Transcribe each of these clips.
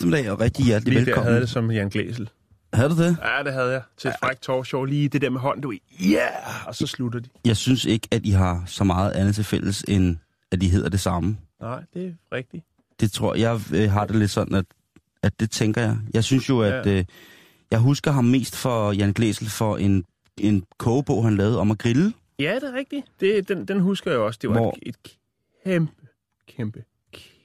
Eftermiddag og rigtig hjertelig Lige velkommen. havde det som Jan Glæsel. Havde du det? Ja, det havde jeg. Til et frækt talkshow. Lige det der med hånden, du yeah! Og så slutter de. Jeg synes ikke, at I har så meget andet til fælles, end at I hedder det samme. Nej, det er rigtigt. Det tror jeg, jeg øh, har det lidt sådan, at, at det tænker jeg. Jeg synes jo, at Ja. øh, jeg husker ham mest for Jan Glæsel for en, en kogebog, han lavede om at grille. Ja, det er rigtigt. Det, den, den husker jeg også. Det var Hvor- et kæmpe, kæmpe,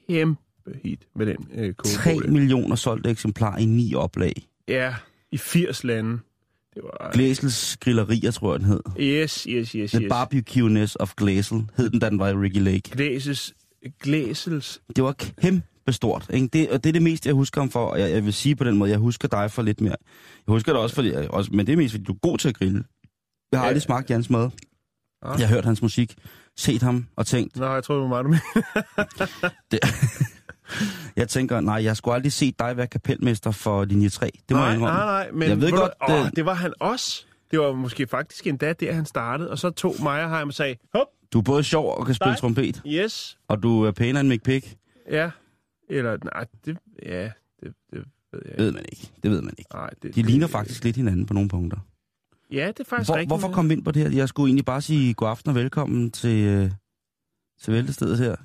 kæmpe hit med den øh, 3 kogebog. der. millioner solgte eksemplarer i ni oplag. Ja, i 80 lande. Det var... Glæsels grillerier, tror jeg, den hed. Yes, yes, yes, The yes. Barbecue-ness of Glæsel hed den, da den var i Ricky Lake. Glæses, Glæsels... Det var kæmpe stort. Ikke? Det, og det er det mest, jeg husker ham for. Og jeg, jeg vil sige på den måde, jeg husker dig for lidt mere. Jeg husker det også, fordi, også, men det er mest, fordi du er god til at grille. Jeg har Ja. aldrig smagt Jans mad. Ah. Jeg har hørt hans musik, set ham og tænkt, Nå, jeg tror, det var meget du det, jeg tænker, nej, jeg skulle aldrig set dig være kapelmester for linje 3. Det må jeg nej, indrømme. nej, nej, men Jeg ved ved godt, du, åh, det- det var han også. Det var måske faktisk endda der, han startede. Og så tog Meyerheim og sagde, hop, Du er både sjov og kan spille Nej. trompet, yes, og du er pænere end Mick Pick. ja. Eller, nej, det, ja, det, det ved jeg Ved ikke. man ikke. Det ved man ikke. Nej, det, De det, ligner faktisk lidt hinanden på nogle punkter. Ja, det er faktisk Hvor, rigtigt. hvorfor kom vi ind på det her? Jeg skulle egentlig bare sige god aften og velkommen til, øh, til Væltestedet her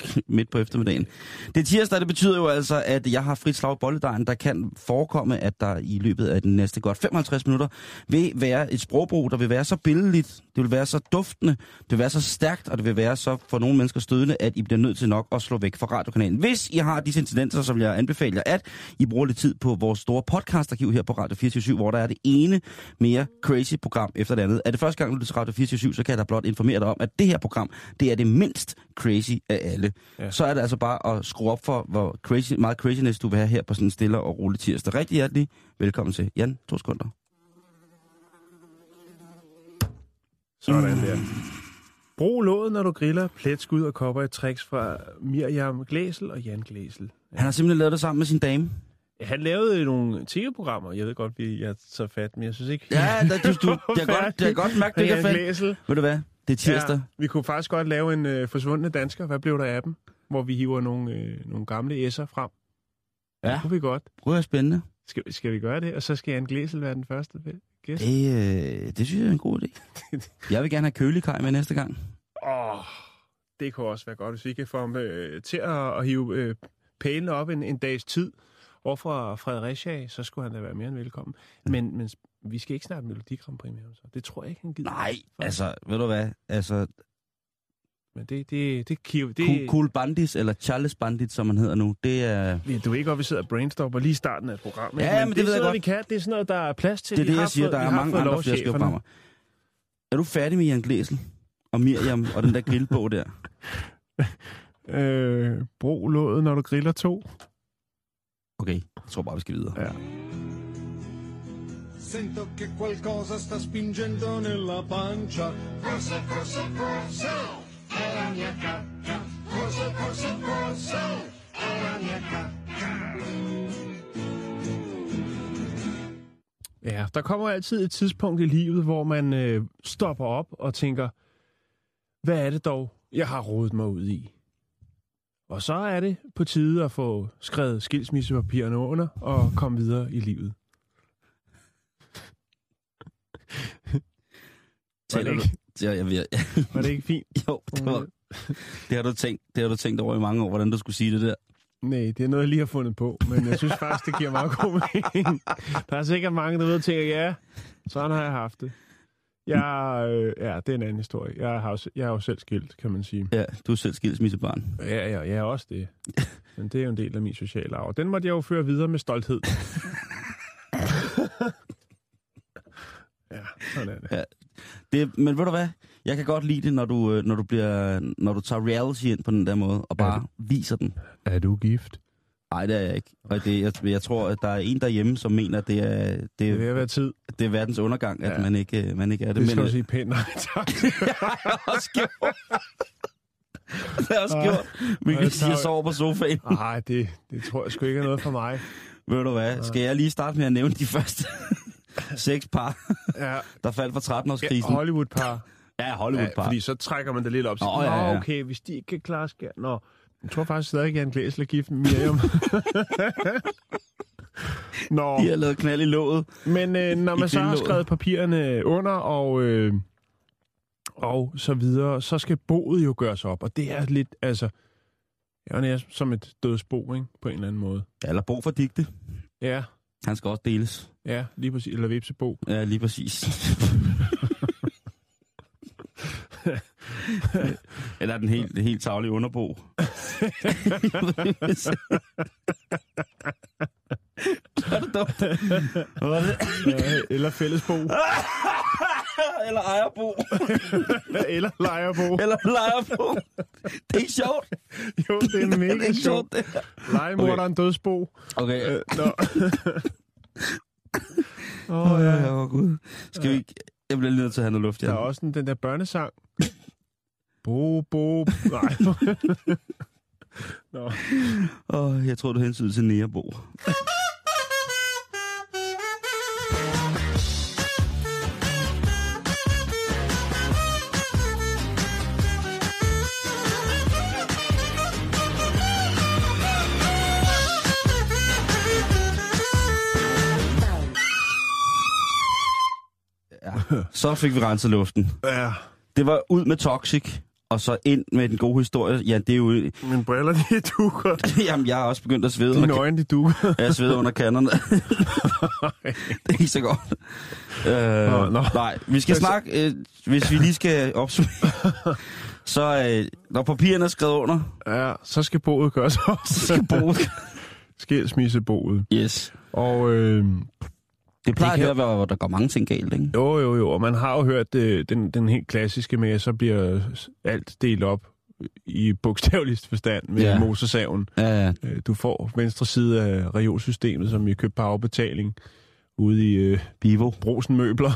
midt på eftermiddagen. Det er tirsdag, det betyder jo altså, at jeg har frit slag i bolledejen. Der kan forekomme, at der i løbet af den næste godt 55 minutter vil være et sprogbrug, der vil være så billedligt, det vil være så duftende, det vil være så stærkt, og det vil være så for nogle mennesker stødende, at I bliver nødt til nok at slå væk fra radiokanalen. Hvis I har disse incidenser, så vil jeg anbefale jer, at I bruger lidt tid på vores store podcastarkiv her på Radio 24 hvor der er det ene mere crazy program efter det andet. Er det første gang, du lytter til Radio 24 så kan jeg da blot informere dig om, at det her program, det er det mindst crazy af alle. Ja. Ja. Så er det altså bare at skrue op for, hvor crazy, meget craziness du vil have her på sådan en stille og rolig tirsdag. Rigtig hjertelig velkommen til. Jan, to sekunder. Sådan der. Brug låget, når du griller, pletskud og kopper et tricks fra Miriam Glæsel og Jan Glæsel. Han har simpelthen lavet det sammen med sin dame. Ja, Han lavede nogle tv-programmer. Jeg ved godt, vi jeg så fat, men jeg synes ikke... Ja, der, du, du, det, er godt, det er godt mærke, det er fedt. Glæsel. Ved du hvad? Det er tirsdag. Ja. vi kunne faktisk godt lave en øh, forsvundne dansker. Hvad blev der af dem? Hvor vi hiver nogle, øh, nogle gamle S'er frem. Ja. Det kunne vi godt. Prøv at spændende. Skal, skal vi gøre det? Og så skal Jan Glæsel være den første gæst. Det, øh, det synes jeg er en god idé. Jeg vil gerne have kølikaj med næste gang. Åh, oh, det kunne også være godt, hvis vi kan få ham øh, til at, at hive øh, pælene op en, en dags tid over fra Fredericia, så skulle han da være mere end velkommen. Men, men vi skal ikke snart Melodi Grand Prix ham, så. Det tror jeg ikke, han gider. Nej, altså, ved du hvad? Altså, Men det, det, det, det, det cool, Bandits, eller Charles Bandit, som man hedder nu, det er... Vi- Du ved ikke, hvor vi sidder og brainstormer lige i starten af programmet. Ja, men det det er ved jeg godt. vi kan. Det er sådan noget, der er plads til. Det er det, jeg siger. fået- Der er mange andre flere skævprogrammer. Er du færdig med Jan Glæsel og Miriam og den der grillbog der? Øh, brug låget, når du griller to. Okay, jeg tror bare, vi skal videre. Ja. Sento che qualcosa sta spingendo nella pancia. Forse, forse, forse, È la mia cacca. Forse, forse, forse, È la mia cacca. Ja, der kommer altid et tidspunkt i livet, hvor man øh, stopper op og tænker, hvad er det dog, jeg har rodet mig ud i? Og så er det på tide at få skrevet skilsmissepapirerne under og komme videre i livet. Var det ikke, Ja, jeg ved, var det ikke fint? jo, det, var, det, har du tænkt, det har du tænkt over i mange år, hvordan du skulle sige det der. Nej, det er noget, jeg lige har fundet på, men jeg synes faktisk, det giver meget god mening. Der er sikkert mange, der ved og tænker, ja, sådan har jeg haft det. Jeg, øh, ja, det er en anden historie. Jeg har, jo jeg er jo selv skilt, kan man sige. Ja, du er selv skilsmissebarn. Ja, ja, jeg er også det. Men det er jo en del af min sociale arv. Den måtte jeg jo føre videre med stolthed. Ja, sådan er det. Det, men ved du hvad? Jeg kan godt lide det, når du, øh, når du, bliver, når du tager reality ind på den der måde, og bare viser den. Er du gift? Nej, det er jeg ikke. Og det, jeg, jeg tror, at der er en derhjemme, som mener, at det er, det, Det er ved at være tid. det er verdens undergang, at Ja. man, ikke, øh, man ikke er det. Det skal men, du øh, sige pænt nej tak. det har jeg også gjort. det har jeg også gjort. Vi kan sige, jeg tager- sover på sofaen. Nej, det, det tror jeg sgu ikke er noget for mig. Ved du hvad? Skal jeg lige starte med at nævne de første seks par, Ja, der faldt for ja 13-årskrisen? Hollywood-par. Ja, Ja, Hollywood-par. fordi så trækker man det lidt op. Så, Nå, ja, ja, ja. okay, hvis de ikke kan klare skær. Nå, jeg tror faktisk stadig, at Jan Glæsel er gift med Miriam. Nå, De har lavet knald i låget. men øh, når man I så har skrevet papirerne under og, øh, og så videre, så skal boet jo gøres op. Og det er lidt, altså, jeg er som et dødsbo, ikke? På en eller anden måde. Ja, eller Bo for digte. Ja, Han skal også deles. ja, lige præcis. Eller vipsebo. Ja, lige præcis. Eller den helt, den helt tavlige underbo. er det dumt? Hvad er det? Ja, eller fællesbo. Eller ejerbo. eller lejerbo. Eller lejerbo. Det er ikke sjovt. Jo, det er Det er mega ikke sjovt. sjovt, her. Legemorderen dødsbo. Okay. Øh, Nå. Åh, Åh, ja, ja. ja, gud. Skal vi ikke... Jeg bliver lige nødt til at have noget luft, Der er ja. også den, den der børnesang. Bo, bo. Nej. Nå. Åh, jeg tror, du hensyn til Nerebo. Så fik vi renset luften. Ja. Det var ud med Toxic, og så ind med den gode historie. Ja, det er jo... Mine briller, de dukker. Jamen, jeg har også begyndt at svede Dine under, øjne, de dukker. jeg sveder under kanderne. det er ikke så godt. Øh, Nå, nå. Nej, vi skal Så- snakke, øh, hvis vi lige skal opsummere. så øh, når papirerne er skrevet under, Ja, så skal boet gøres så også. skal bruge Skilsmisseboet. Yes. Og øh, Det plejer Det kan- at være, hvor der går mange ting galt, ikke? jo, jo, jo. Og man har jo hørt øh, den, den helt klassiske med, at så bliver alt delt op i bogstaveligst forstand med Ja. motorsaven. Ja, ja. Øh, Du får venstre side af reolsystemet, som vi købte på afbetaling ude i øh, Bivo. Brosen Møbler.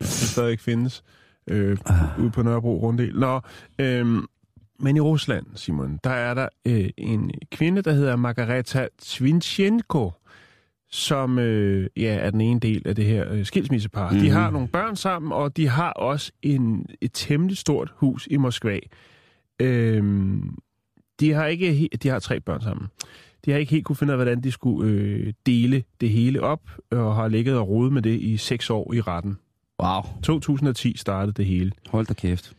det stadig ikke findes. Øh, Ah. ude på Nørrebro Runddel. Nå, øh, men i Rusland, Simon, der er der øh, en kvinde, der hedder Margareta Tvinchenko, som øh, ja, er den ene del af det her øh, skilsmissepar. Mm. Mhm. De har nogle børn sammen, og de har også en, et temmelig stort hus i Moskva. Øh, de har ikke de har tre børn sammen. De har ikke helt kunne finde ud af, hvordan de skulle øh, dele det hele op, og har ligget og rodet med det i seks år i retten. Wow. 2010 startede det hele. Hold da kæft.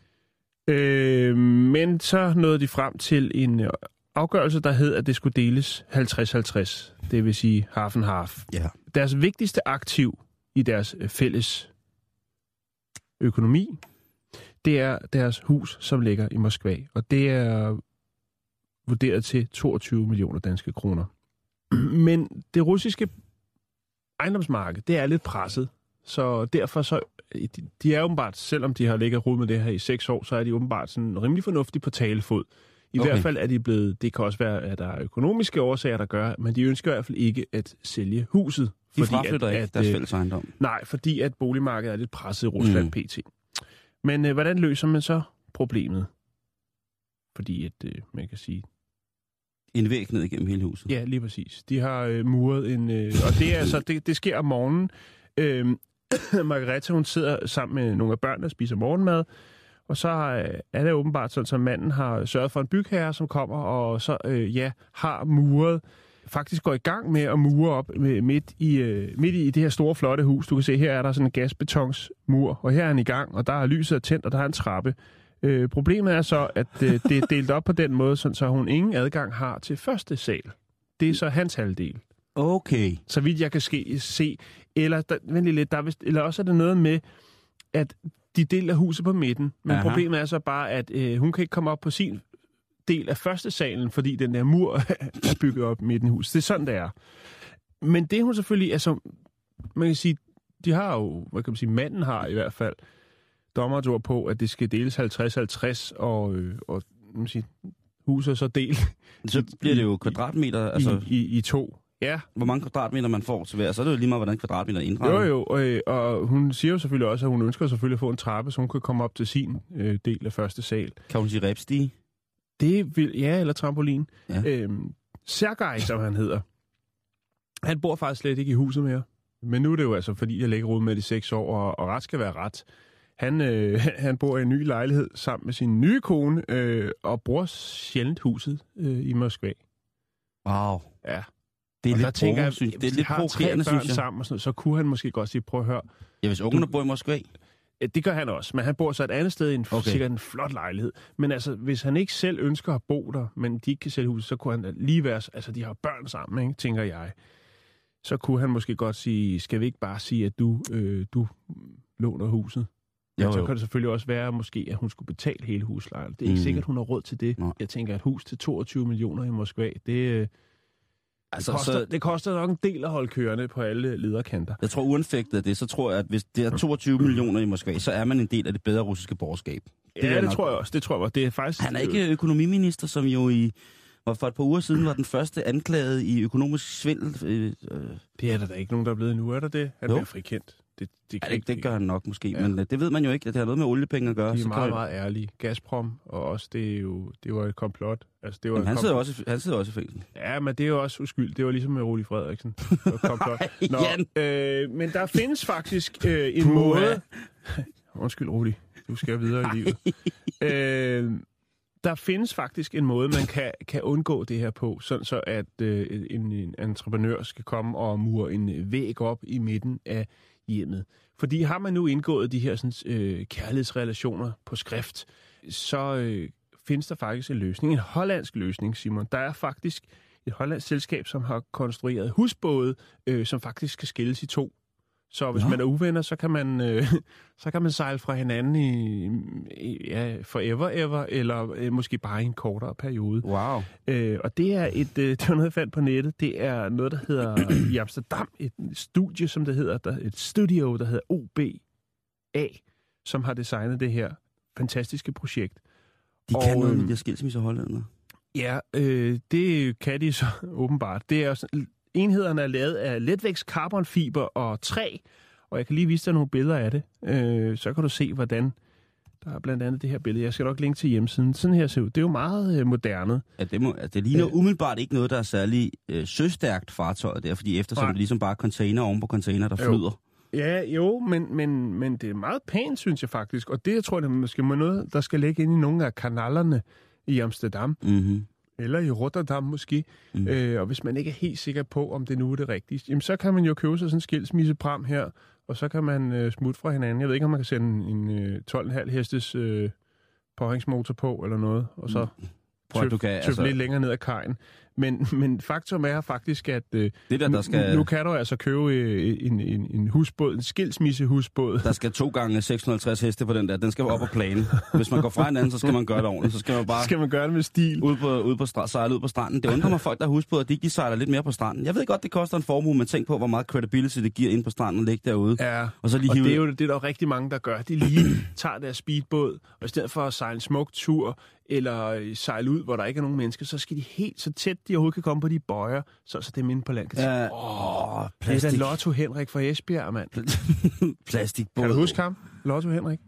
Øh, men så nåede de frem til en øh, afgørelse, der hed, at det skulle deles 50-50. Det vil sige half and half. Ja. Deres vigtigste aktiv i deres øh, fælles økonomi, det er deres hus, som ligger i Moskva. Og det er vurderet til 22 millioner danske kroner. Men det russiske ejendomsmarked, det er lidt presset. Så derfor så, de, de er åbenbart, selvom de har ligget rod med det her i seks år, så er de åbenbart sådan rimelig fornuftige på talefod. I Okay. hvert fald er de blevet, det kan også være, at der er økonomiske årsager, der gør, men de ønsker i hvert fald ikke at sælge huset. De fraflytter ikke deres øh, fælles ejendom. Nej, fordi at boligmarkedet er lidt presset i Rusland mm. pt. Men øh, hvordan løser man så problemet? Fordi at, øh, man kan sige, En væg ned igennem hele huset. ja, lige præcis. De har øh, muret en, øh, og det er altså, det, det sker om morgenen. Øh, Margareta, hun sidder sammen med nogle af børnene og spiser morgenmad, og så øh, er det åbenbart sådan, at manden har sørget for en bygherre, som kommer og så, øh, ja, har muret, faktisk går i gang med at mure op med, midt, i, øh, midt i det her store, flotte hus. Du kan se, her er der sådan en gasbetonsmur, og her er han i gang, og der er lyset er tændt, og der er en trappe. Øh, problemet er så, at øh, det er delt op på den måde, sådan, så hun ingen adgang har til første sal. Det er så hans halvdel Okay. så vidt jeg kan ske, se. Eller, der, vent lige lidt, der er vist, eller også er det noget med, at de deler huset på midten. Men Aha. Problemet er så bare, at øh, hun kan ikke komme op på sin del af første salen, fordi den der mur er bygget op midt i huset. Det er sådan, det er. Men det hun selvfølgelig, altså, man kan sige, de har jo, hvad kan man sige, manden har i hvert fald dommeret ord på, at det skal deles 50-50, og, øh, og man kan sige, huset så delt Så bliver det jo kvadratmeter, altså i, i, i to. Ja, hvor mange kvadratmeter man får til hver, så er det jo lige meget, hvordan kvadratmeter er indrettet. jo jo, og, øh, og hun siger jo selvfølgelig også, at hun ønsker selvfølgelig at få en trappe, så hun kan komme op til sin øh, del af første sal. Kan hun sige rebstige? Det vil, ja, eller trampolin. Ja. Øhm, Sergej, som han hedder, han bor faktisk slet ikke i huset mere. Men nu er det jo altså, fordi jeg lægger ud med de seks år, og, og ret skal være ret. Han, øh, han bor i en ny lejlighed sammen med sin nye kone, øh, og bruger sjældent huset øh, i Moskva. Wow. Ja. Det er og der lidt, tænker jeg, synes, det er lidt de har tre børn synes jeg. sammen, og sådan noget, så kunne han måske godt sige, prøv at høre, Ja, hvis ungerne bor i Moskva. Ja, Det gør han også, men han bor så et andet sted i en Okay. sikkert en flot lejlighed. Men altså, hvis han ikke selv ønsker at bo der, men de ikke kan sælge huset, så kunne han lige være... Altså, de har børn sammen, ikke, tænker jeg. Så kunne han måske godt sige, skal vi ikke bare sige, at du, øh, du låner huset? Jo, Men så jo. kan det selvfølgelig også være, måske, at hun skulle betale hele huslejen. Det er ikke Mm. sikkert, hun har råd til det. Nej. Jeg tænker, at et hus til 22 millioner i Moskva, det, øh, Altså, det, koster, så, det koster nok en del at holde kørende på alle lederkanter. jeg tror uanfægtet af det, så tror jeg, at hvis det er 22 millioner i Moskva, så er man en del af det bedre russiske borgerskab. Det ja, det nok- tror jeg også. Det tror jeg. Det er faktisk... Han er ikke økonomiminister, som jo i var for et par uger siden var den første anklaget i økonomisk svindel. Øh, øh, Det er der da ikke nogen, der er blevet nu, er der det? Han Jo. bliver frikendt. Det, det, ja, kan det, det gør han nok måske, ja. Ja. men øh, det ved man jo ikke, at det har noget med oliepenge at gøre. De er så meget, kan, meget ærlige. Gazprom, og også det er jo, det var et komplot. Altså, det var et han, kom- sidder også, han sidder også i fængsel. Ja, men det er jo også uskyld. Det var ligesom med Rudi Frederiksen. Komplot. Jan. øh, men der findes faktisk øh, en Puha. måde... Undskyld, Rudi. Du skal videre i livet. øh, der findes faktisk en måde, man kan, kan undgå det her på, sådan så at øh, en, en entreprenør skal komme og mure en øh, væg op i midten af hjemmet. Fordi har man nu indgået de her sådan, øh, kærlighedsrelationer på skrift, så øh, findes der faktisk en løsning. En hollandsk løsning, Simon. Der er faktisk et hollandsk selskab, som har konstrueret husbåde, øh, som faktisk kan skilles i to. Så hvis Nå. man er uvenner, så kan man, øh, så kan man sejle fra hinanden i, i ja, forever ever, eller øh, måske bare i en kortere periode. Wow. Øh, og det er et, øh, det var noget, jeg fandt på nettet. Det er noget, der hedder i Amsterdam, et studie, som det hedder, der, et studio, der hedder OBA, som har designet det her fantastiske projekt. De Og, kan noget med øhm, de her skilsmisser hollænder. Ja, øh, det kan de så åbenbart. Det er sådan- enhederne er lavet af letvægts carbonfiber og træ, og jeg kan lige vise dig nogle billeder af det. Øh, så kan du se, hvordan der er blandt andet det her billede. Jeg skal nok linke til hjemmesiden. Sådan her ser ud. Det er jo meget øh, moderne. Ja, det, må, altså, det ligner Øh. umiddelbart ikke noget, der er særlig øh, søstærkt fartøjet der, fordi eftersom Nej. det ligesom bare er container oven på container, der Jo. flyder. Ja, jo, men, men, men det er meget pænt, synes jeg faktisk. Og det, jeg tror, det er måske må noget, der skal ligge ind i nogle af kanalerne i Amsterdam, Mm-hmm. Eller i Rotterdam måske. Mm. Mm. Øh, og hvis man ikke er helt sikker på, om det nu er det rigtige, jamen, så kan man jo købe sig sådan en skilsmissepram her, og så kan man øh, smutte fra hinanden. Jeg ved ikke, om man kan sende en øh, 12,5 hestes øh, påhængsmotor på, eller noget, og så Prøv, at tøf, du kan, altså, lidt længere ned ad kajen. Men, men faktum er faktisk, at øh, det der, der skal, nu, nu kan du altså købe øh, en, en, en husbåd, en skilsmissehusbåd. der skal to gange 650 heste på den der. Den skal op på plane. Hvis man går fra hinanden, så skal man gøre det ordentligt. Så skal man bare skal man gøre det med stil. ud på, ud på, stra- sejle ud på stranden. Det undrer mig folk, der har husbåd, at de de sejler lidt mere på stranden. Jeg ved godt, det koster en formue, men tænk på, hvor meget credibility det giver ind på stranden og ligge derude. Ja, Og så lige og hive... det er jo det, er der jo rigtig mange, der gør. De lige tager deres speedbåd, og i stedet for at sejle en smuk tur, eller øh, sejle ud, hvor der ikke er nogen mennesker, så skal de helt så tæt, de overhovedet kan komme på de bøjer, så, så det minde på land. Kan Ja, sige, åh, det er da plastik, Lotto Henrik fra Esbjerg, mand. plastikbåd. Kan du huske ham? Lotto Henrik?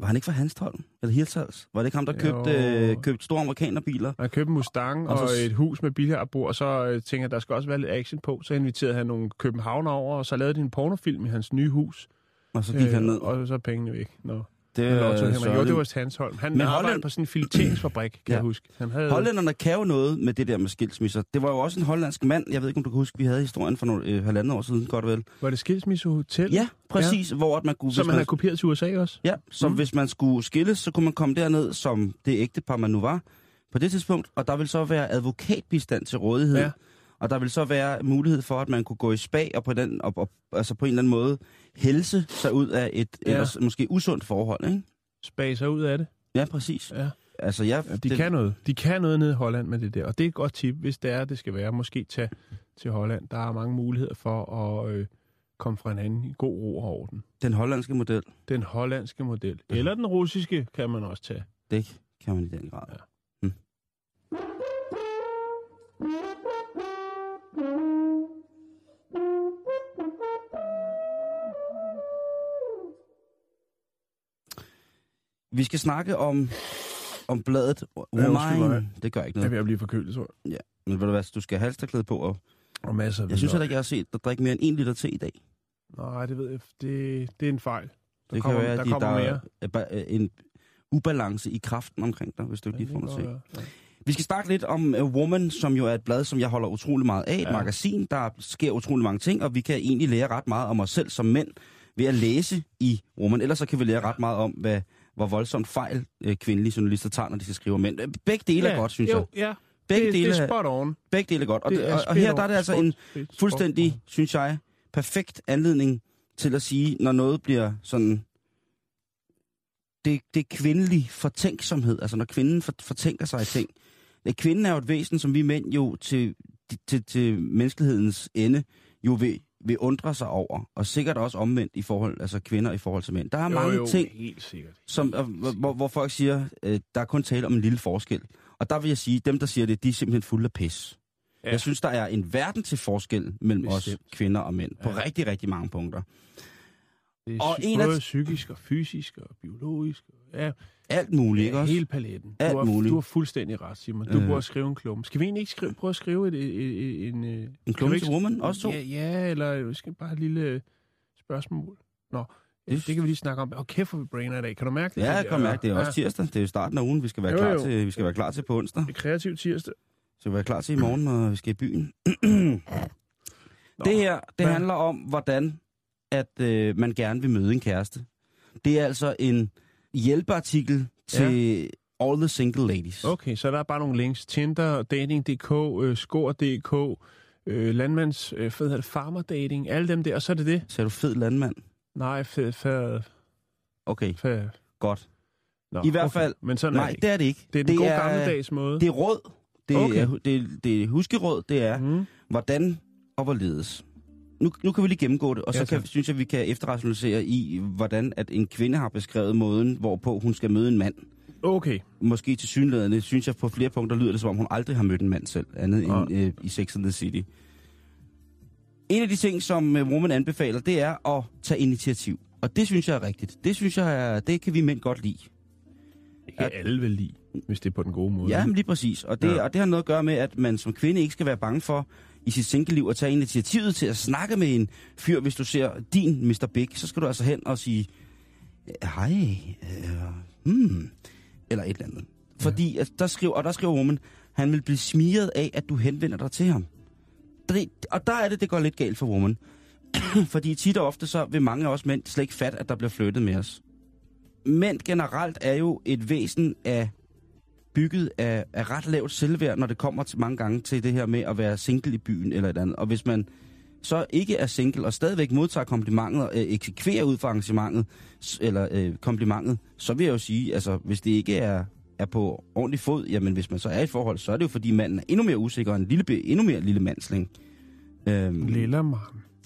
Var han ikke fra Hanstholm? Eller Hirtshals? Var det ikke ham, der købte, øh, købte store amerikanerbiler? Han købte Mustang Og og, så- et hus med billardbord, og så øh, tænker jeg, der skal også være lidt action på. Så inviterede han nogle københavner over, og så lavede de en pornofilm i hans nye hus. Og så gik øh, han ned. Og så er pengene væk. Nå. Det Lotto Henrik. Jo, det var Hansholm. Han Men arbejdede Holland- på sådan en fileteringsfabrik, kan Ja. jeg huske. Han havde... Hollænderne kan jo noget med det der med skilsmisser. Det var jo også en hollandsk mand, jeg ved ikke, om du kan huske, vi havde historien for nogle, øh, halvandet år siden, godt vel. Var det Skilsmissehotel? Ja, præcis, ja. hvor at man kunne... Som man man, har kopieret til USA også? Ja, så Mm. hvis man skulle skilles, så kunne man komme derned, som det ægtepar, man nu var på det tidspunkt, og der vil så være advokatbistand til rådighed. Ja. Og der vil så være mulighed for, at man kunne gå i spa og på, den, og, og, altså på en eller anden måde helse sig ud af et Ja. ja. ellers måske usundt forhold, ikke? Spaser ud af det. Ja, præcis. Ja. Altså, jeg, Ja, de det... kan noget. De kan noget nede i Holland med det der. Og det er et godt tip, hvis det er, det skal være. Måske tage til Holland. Der er mange muligheder for at øh, komme fra hinanden i god ro og orden. Den hollandske model, Den hollandske model. Eller den russiske kan man også tage. det kan man i den grad. Ja. Hm. Vi skal snakke om, om bladet. Romain. Det gør ikke Jeg noget. ved at blive forkølet, tror jeg. Men ved du hvad, du skal have halsterklæde på. Og Og masser af jeg synes heller ikke, jeg har set dig drikke mere end en liter te i dag. Nej, det ved jeg. Det, det er en fejl. Der Det kommer, kan være, der de- kommer der mere. er en ubalance i kraften omkring dig, hvis du ikke lige får noget at se. Ja. Vi skal snakke lidt om uh, Woman, som jo er et blad, som jeg holder utrolig meget af. Et Ja. magasin, der sker utrolig mange ting, og vi kan egentlig lære ret meget om os selv som mænd ved at læse i Woman. Ellers så kan vi lære ret meget om, hvad, hvor voldsomt fejl uh, kvindelige journalister tager, når de skal skrive om mænd. Øh, Begge dele er godt, synes jo, jeg. Ja, Begge det, dele, det er spot on. begge dele er godt. Og, Det er og, og her der er det altså Spot- en fuldstændig, spot synes jeg, perfekt anledning til at sige, når noget bliver sådan... Det, det er kvindelig fortænksomhed, altså når kvinden for, fortænker sig i ting. Kvinden er jo et væsen, som vi mænd jo til, til, til menneskelighedens ende jo vil, vil undre sig over, og sikkert også omvendt i forhold, altså kvinder i forhold til mænd. Der er Jo, mange jo, ting, helt sikkert. som, hvor, hvor, folk siger, øh, der er kun tale om en lille forskel. Og der vil jeg sige, dem der siger det, de er simpelthen fulde af pis. Ja. Jeg synes, der er en verden til forskel mellem os Bestemt. kvinder og mænd, på Ja. rigtig, rigtig mange punkter. Det er Og og en af- både psykisk og fysisk og biologisk. Og, ja, Alt muligt, ikke ja, også? hele paletten. Alt du, har, muligt. du har fuldstændig ret, Simon. Du Øh. burde skrive en klum. Skal vi egentlig ikke skrive, prøve at skrive et, et, et, en... øh, En du til woman, også to? Ja, ja, eller skal bare et lille øh, spørgsmål. Nå, det, Det- det kan vi lige snakke om. Åh, kæft, hvor vi brainer i dag. Kan du mærke det? Ja, jeg kan mærke, det er også tirsdag. Det er jo starten af ugen. Vi skal være, Jo, klar, jo. til, vi skal være klar til på onsdag. det er kreativ tirsdag. Vi skal være klar til i morgen, når vi skal i byen. Nå, Det her, det hvad? handler om, hvordan at øh, man gerne vil møde en kæreste. Det er altså en hjælpeartikel til ja. all the single ladies. Okay, så der er bare nogle links. Tinder, Dating.dk, øh, Skor.dk, øh, Landmands, øh, hvad hedder det, Farmer Dating, alle dem der, og så er det det. Så er du fed landmand? Nej, fed, fed, Okay, fed. godt. Nå, I hvert fald- Men sådan er Nej, det ikke. det er det ikke. Det er den gode gammeldags måde. Det er råd. Det, Okay. er, det, det er huskeråd, det er. Mm. hvordan og hvorledes. Nu, nu kan vi lige gennemgå det, og så Ja, kan, tak. synes jeg, vi kan efterrationalisere i, hvordan at en kvinde har beskrevet måden, hvorpå hun skal møde en mand. Okay. Måske til synlædende, synes jeg på flere punkter lyder det, som om hun aldrig har mødt en mand selv, andet Nej. end øh, i Sex and the City. En af de ting, som øh, Woman anbefaler, det er at tage initiativ. Og det synes jeg er rigtigt. Det synes jeg, er, det kan vi mænd godt lide. Det kan alle vel lide, hvis det er på den gode måde. Ja, men lige præcis. Og det, Ja. ja. og det har noget at gøre med, at man som kvinde ikke skal være bange for i sit single-liv at tage initiativet til at snakke med en fyr. Hvis du ser din Mr. Big, så skal du altså hen og sige, hej, øh, hmm, eller et eller andet. Fordi at der skriver, og der skriver woman, han vil blive smiret af, at du henvender dig til ham. Det, og der er det, det går lidt galt for woman. Fordi tit og ofte så vil mange af os mænd slet ikke fatte, at der bliver flyttet med os. Mænd generelt er jo et væsen af bygget af, af ret lavt selvværd, når det kommer til mange gange til det her med at være single i byen eller et andet. Og hvis man så ikke er single og stadigvæk modtager komplimentet og øh, eksekverer ud for arrangementet, eller øh, komplimentet, så vil jeg jo sige, altså hvis det ikke er, er på ordentlig fod, jamen hvis man så er i et forhold, så er det jo fordi manden er endnu mere usikker en lille, endnu mere lille mandsling. Øhm, Lilla mand.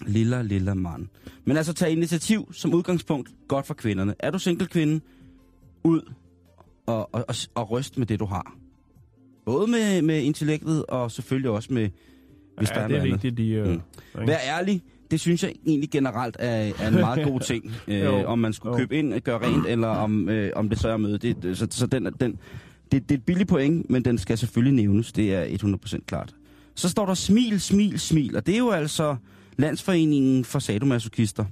Lilla, lilla mand. Men altså, tag initiativ som udgangspunkt godt for kvinderne. Er du single kvinde, ud og, og, og, og ryst med det, du har. Både med, med intellektet og selvfølgelig også med, hvis der Ja, er det er vigtigt lige at... Mm. Vær ærlig. Det synes jeg egentlig generelt er, er en meget god ting. øh, om man skulle jo. købe ind, gøre rent, eller om, øh, om det så er møde. Det, så så den, den, det, det er et billigt point, men den skal selvfølgelig nævnes. Det er 100% klart. Så står der smil, smil, smil. Og det er jo altså Landsforeningen for Sadomasochister.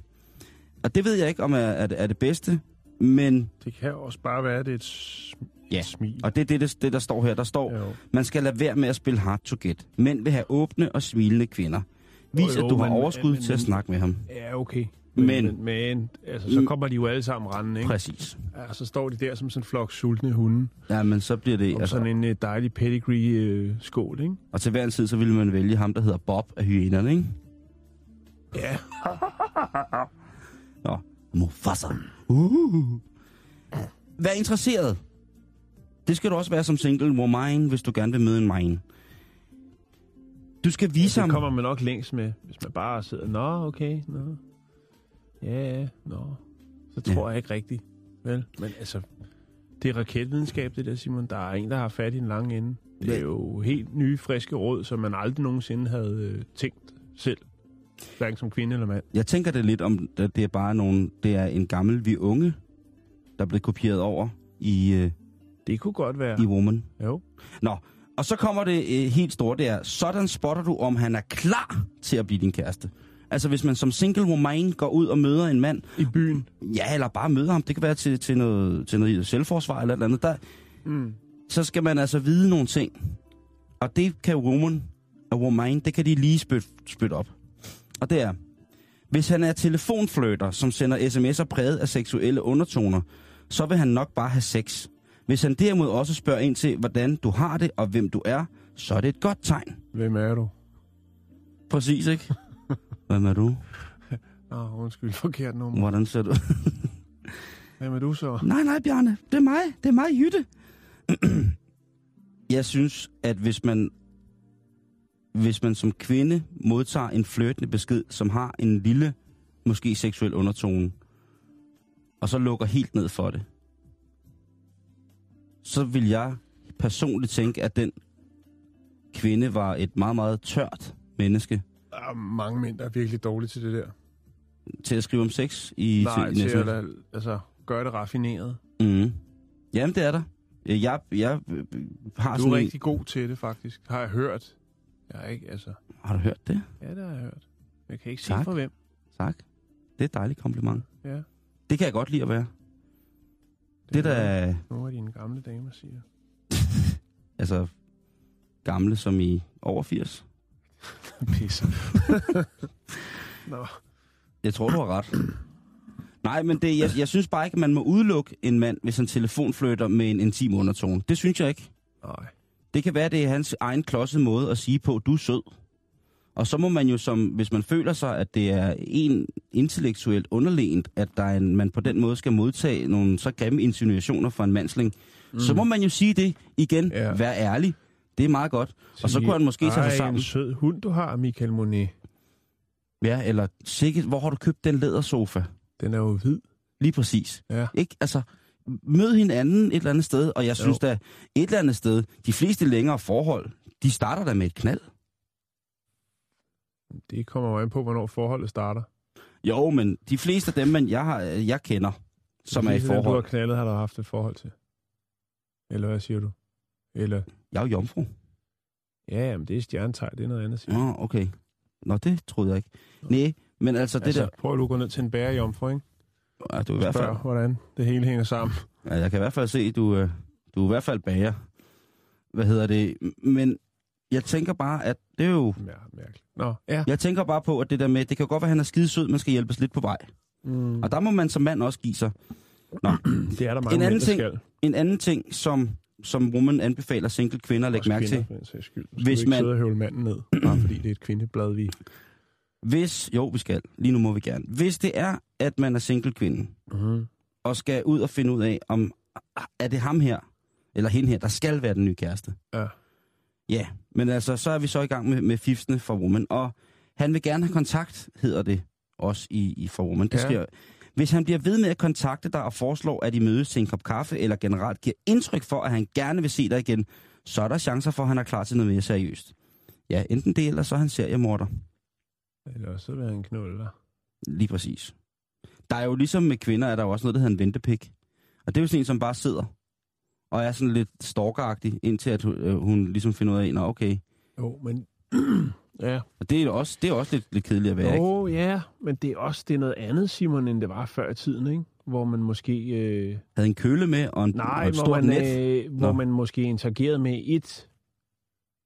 Og det ved jeg ikke, om er, er, det, er det bedste, men... Det kan også bare være, at det er et Ja, smil. Og det er det, det, det, der står her. Der står, Jo. man skal lade være med at spille hard to get. Mænd vil have åbne og smilende kvinder. Vis, Jo, jo, at du har men- overskud men- til at snakke med ham. Ja, okay. Men, Men- men, altså, så Mm. kommer de jo alle sammen rendende, ikke? Præcis. Ja, så står de der som sådan en flok sultne hunde. Ja, men så bliver det... Og Altså, sådan en øh, dejlig pedigree-skål, ikke? og til hver en tid, så ville man vælge ham, der hedder Bob af hyænerne, ikke? Ja. Mufasa. Uh. Vær interesseret. Det skal du også være som single woman, hvis du gerne vil møde en mine. Du skal vise ham... Det kommer man nok længst med, hvis man bare sidder, nå, okay, nå. Ja, ja, nå. Så Ja. tror jeg ikke rigtigt. Vel, men altså, det er raketvidenskab, det der, Simon. Der er en, der har fat i en lang ende. Det er Ja. jo helt nye, friske råd, som man aldrig nogensinde havde øh, tænkt selv. Hverken som kvinde eller mand. Jeg tænker det lidt om, at det er bare nogen, det er en gammel vi unge, der er blevet kopieret over i, øh, Det kunne godt være. i Woman. Jo. Nå, og så kommer det øh, helt store, det er, sådan spotter du, om han er klar til at blive din kæreste. Altså hvis man som single woman går ud og møder en mand, I byen. ja, eller bare møder ham, det kan være til, til, noget, til noget selvforsvar eller et eller andet, der, Mm. så skal man altså vide nogle ting. Og det kan woman og woman, det kan de lige spytte spyt op. Og det er, hvis han er telefonfløter, som sender sms'er præget af seksuelle undertoner, så vil han nok bare have sex. Hvis han derimod også spørger ind til, hvordan du har det og hvem du er, så er det et godt tegn. Hvem er du? Præcis, ikke? Hvem er du? Nå, undskyld, forkert nummer. Hvordan ser du? Hvem er du så? Nej, nej, Bjarne. Det er mig. Det er mig, Jytte. Jeg synes, at hvis man, hvis man som kvinde modtager en flirtende besked, som har en lille, måske seksuel undertone, og så lukker helt ned for det, så vil jeg personligt tænke, at den kvinde var et meget, meget tørt menneske Der er mange mænd, der er virkelig dårlige til det der. til at skrive om sex i Nej, i til at altså, gøre det raffineret. Mhm. Jamen, det er der. Jeg, jeg har Du sådan er en- rigtig god til det, faktisk. Har jeg hørt. Jeg har ikke, altså... Har du hørt det? Ja, det har jeg hørt. Jeg kan ikke Tak. sige for hvem. Tak. Det er et dejligt kompliment. Ja. Det kan jeg godt lide at være. Det, det er er da, Nogle af dine gamle damer siger. altså, gamle som i over 80. Pisse. Nå. Jeg tror, du har ret. Nej, men det, jeg, jeg synes bare ikke, at man må udelukke en mand, hvis han telefonflytter med en intim undertone. Det synes jeg ikke. Nej. Det kan være, det er hans egen klodsede måde at sige på, du er sød. Og så må man jo, som, hvis man føler sig, at det er en intellektuelt underlænt, at der er en, man på den måde skal modtage nogle så grimme insinuationer fra en mandsling, mm. så må man jo sige det igen. Ja. Vær ærlig. Det er meget godt. Og så kunne han måske tage sig sammen. en sød hund, du har, Michael Monet. Ja, eller sikkert, hvor har du købt den lædersofa? Den er jo hvid. Lige præcis. Ja. Ikke? Altså, mød hinanden et eller andet sted, og jeg synes Jo. da, et eller andet sted, de fleste længere forhold, de starter da med et knald. Det kommer jo an på, hvornår forholdet starter. Jo, men de fleste af dem, man, jeg, har, jeg kender, som er i af dem, Du forhold... har knaldet, har du haft et forhold til. Eller hvad siger du? Eller, Jeg er jo jomfru. ja, jamen, det er stjernetegn, det er noget andet. Siger. Nå, okay. Nå, det troede jeg ikke. Nej, men altså det altså, der... prøv at du gå ned til en bærejomfru, ikke? Ja, du er i hvert fald, hvordan det hele hænger sammen. ja, jeg kan i hvert fald se, at du, øh, du er i hvert fald bager. Hvad hedder det? Men jeg tænker bare, at det er jo... Ja, mærkeligt. Nå, ja. Jeg tænker bare på, at det der med, det kan godt være, at han er skide sød, man skal hjælpes lidt på vej. Mm, Og der må man som mand også give sig. det er der mange en anden mænd, ting- skal. En anden ting, som, som woman anbefaler single kvinder at lægge mærke kvinder, til. Hvis man- ikke sidde og høvle manden ned, bare fordi det er et kvindeblad, vi... Hvis, jo, vi skal. Lige nu må vi gerne. Hvis det er, at man er single kvinde, Mm-hmm. og skal ud og finde ud af, om er det ham her, eller hende her, der skal være den nye kæreste. Ja. Ja, men altså, så er vi så i gang med, med fifsene for Woman, og han vil gerne have kontakt, hedder det også i, i for Woman. Det Ja. sker. Hvis han bliver ved med at kontakte dig og foreslår, at I mødes til en kop kaffe, eller generelt giver indtryk for, at han gerne vil se dig igen, så er der chancer for, at han er klar til noget mere seriøst. Ja, enten det, eller så er han seriemorder. Eller så vil han knulde dig. Lige præcis. Der er jo ligesom med kvinder, er der jo også noget, der hedder en ventepik. Og det er jo sådan en, som bare sidder og er sådan lidt stalkeragtig, indtil at hun, øh, hun ligesom finder ud af, at okay. Jo, men... ja. Og det er også, det er også lidt, lidt kedeligt at være, ikke? Jo, ja, men det er også det er noget andet, Simon, end det var før i tiden, ikke? Hvor man måske... Øh... Havde en køle med og, en, Nej, og et hvor stort man, net. øh, hvor Nå. man måske interagerede med et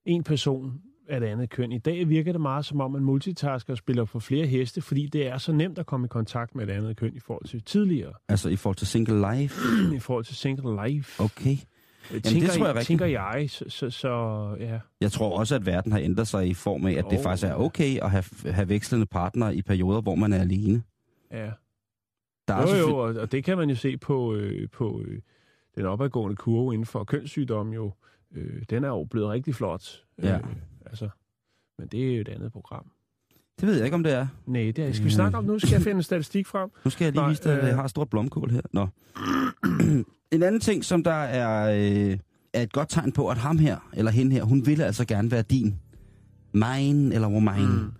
en person af det andet køn. I dag virker det meget som om, man multitasker og spiller på flere heste, fordi det er så nemt at komme i kontakt med et andet køn i forhold til tidligere. Altså i forhold til single life? I forhold til single life. Okay. Jamen, tænker, det tror jeg jeg, tænker jeg, så, så, så ja. Jeg tror også, at verden har ændret sig i form af, at det Jo. faktisk er okay at have, have vekslende partnere i perioder, hvor man er alene. ja. Der er Jo, jo, og, og det kan man jo se på, øh, på øh, den opadgående kurve inden for kønssygdom jo. Øh, den er jo blevet rigtig flot. Ja. Øh, altså, men det er jo et andet program. Det ved jeg ikke, om det er. Nej, det er, skal vi snakke om nu? Skal jeg finde en statistik frem? Nu skal jeg lige Nej, vise dig, at øh. jeg har et stort blomkål her. Nå. en anden ting, som der er, øh, er et godt tegn på, at ham her, eller hende her, hun ville altså gerne være din. Mine eller hvor mine. Mm.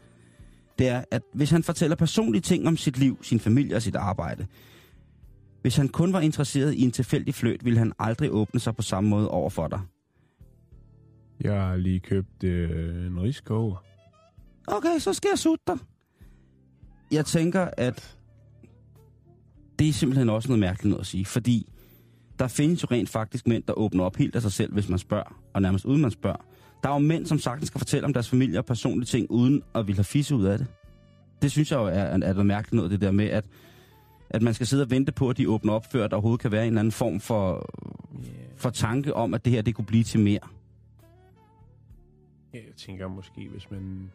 Det er, at hvis han fortæller personlige ting om sit liv, sin familie og sit arbejde, hvis han kun var interesseret i en tilfældig fløjt, ville han aldrig åbne sig på samme måde over for dig. Jeg har lige købt øh, en riskoger. Okay, så skal jeg sutte dig. Jeg tænker, at det er simpelthen også noget mærkeligt noget at sige, fordi der findes jo rent faktisk mænd, der åbner op helt af sig selv, hvis man spørger, og nærmest uden man spørger. Der er jo mænd, som sagtens skal fortælle om deres familie og personlige ting, uden at ville have fisse ud af det. Det synes jeg jo er, er noget mærkeligt noget, det der med, at, at man skal sidde og vente på, at de åbner op, før der overhovedet kan være en eller anden form for, for tanke om, at det her det kunne blive til mere. Ja, jeg tænker måske, hvis man...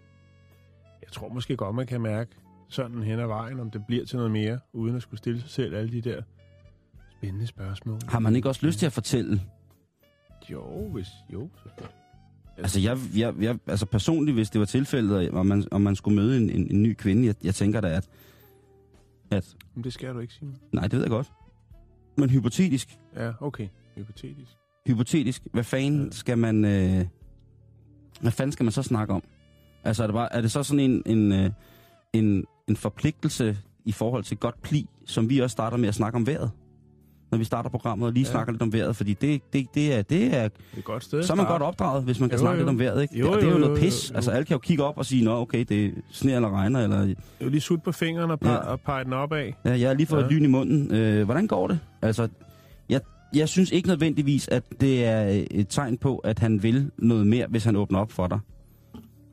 Jeg tror måske godt, man kan mærke sådan hen ad vejen, om det bliver til noget mere, uden at skulle stille sig selv alle de der spændende spørgsmål. Har man ikke også lyst til at fortælle Jo, hvis... Jo, selvfølgelig. Altså, jeg, jeg, jeg, altså personligt, hvis det var tilfældet, og man, og man skulle møde en, en, en ny kvinde, jeg, jeg tænker da, at, at... Men det skal du ikke, Simon. Nej, det ved jeg godt. Men hypotetisk, Ja, okay. Hypotetisk. hypotetisk, hvad fanden skal man... Øh, hvad fanden skal man så snakke om? Altså, er det, bare, er det så sådan en, en, øh, en, en forpligtelse i forhold til godt pli, som vi også starter med at snakke om vejret? Når vi starter programmet og lige Ja. snakker lidt om vejret, fordi det, det, det, er, det er Det et godt sted Så er man godt opdraget, hvis man kan Jo, snakke jo. lidt om vejret, ikke? Jo, og det er jo jo, noget jo, pis. jo. Altså, alle kan jo kigge op og sige, nå, okay, det sner eller regner, eller vil lige sutte på fingeren og, Ja. ja. og pege den opad. ja, jeg har lige fået Ja. ja. lyn i munden. Øh, hvordan går det? Altså, jeg, synes ikke nødvendigvis, at det er et tegn på, at han vil noget mere, hvis han åbner op for dig.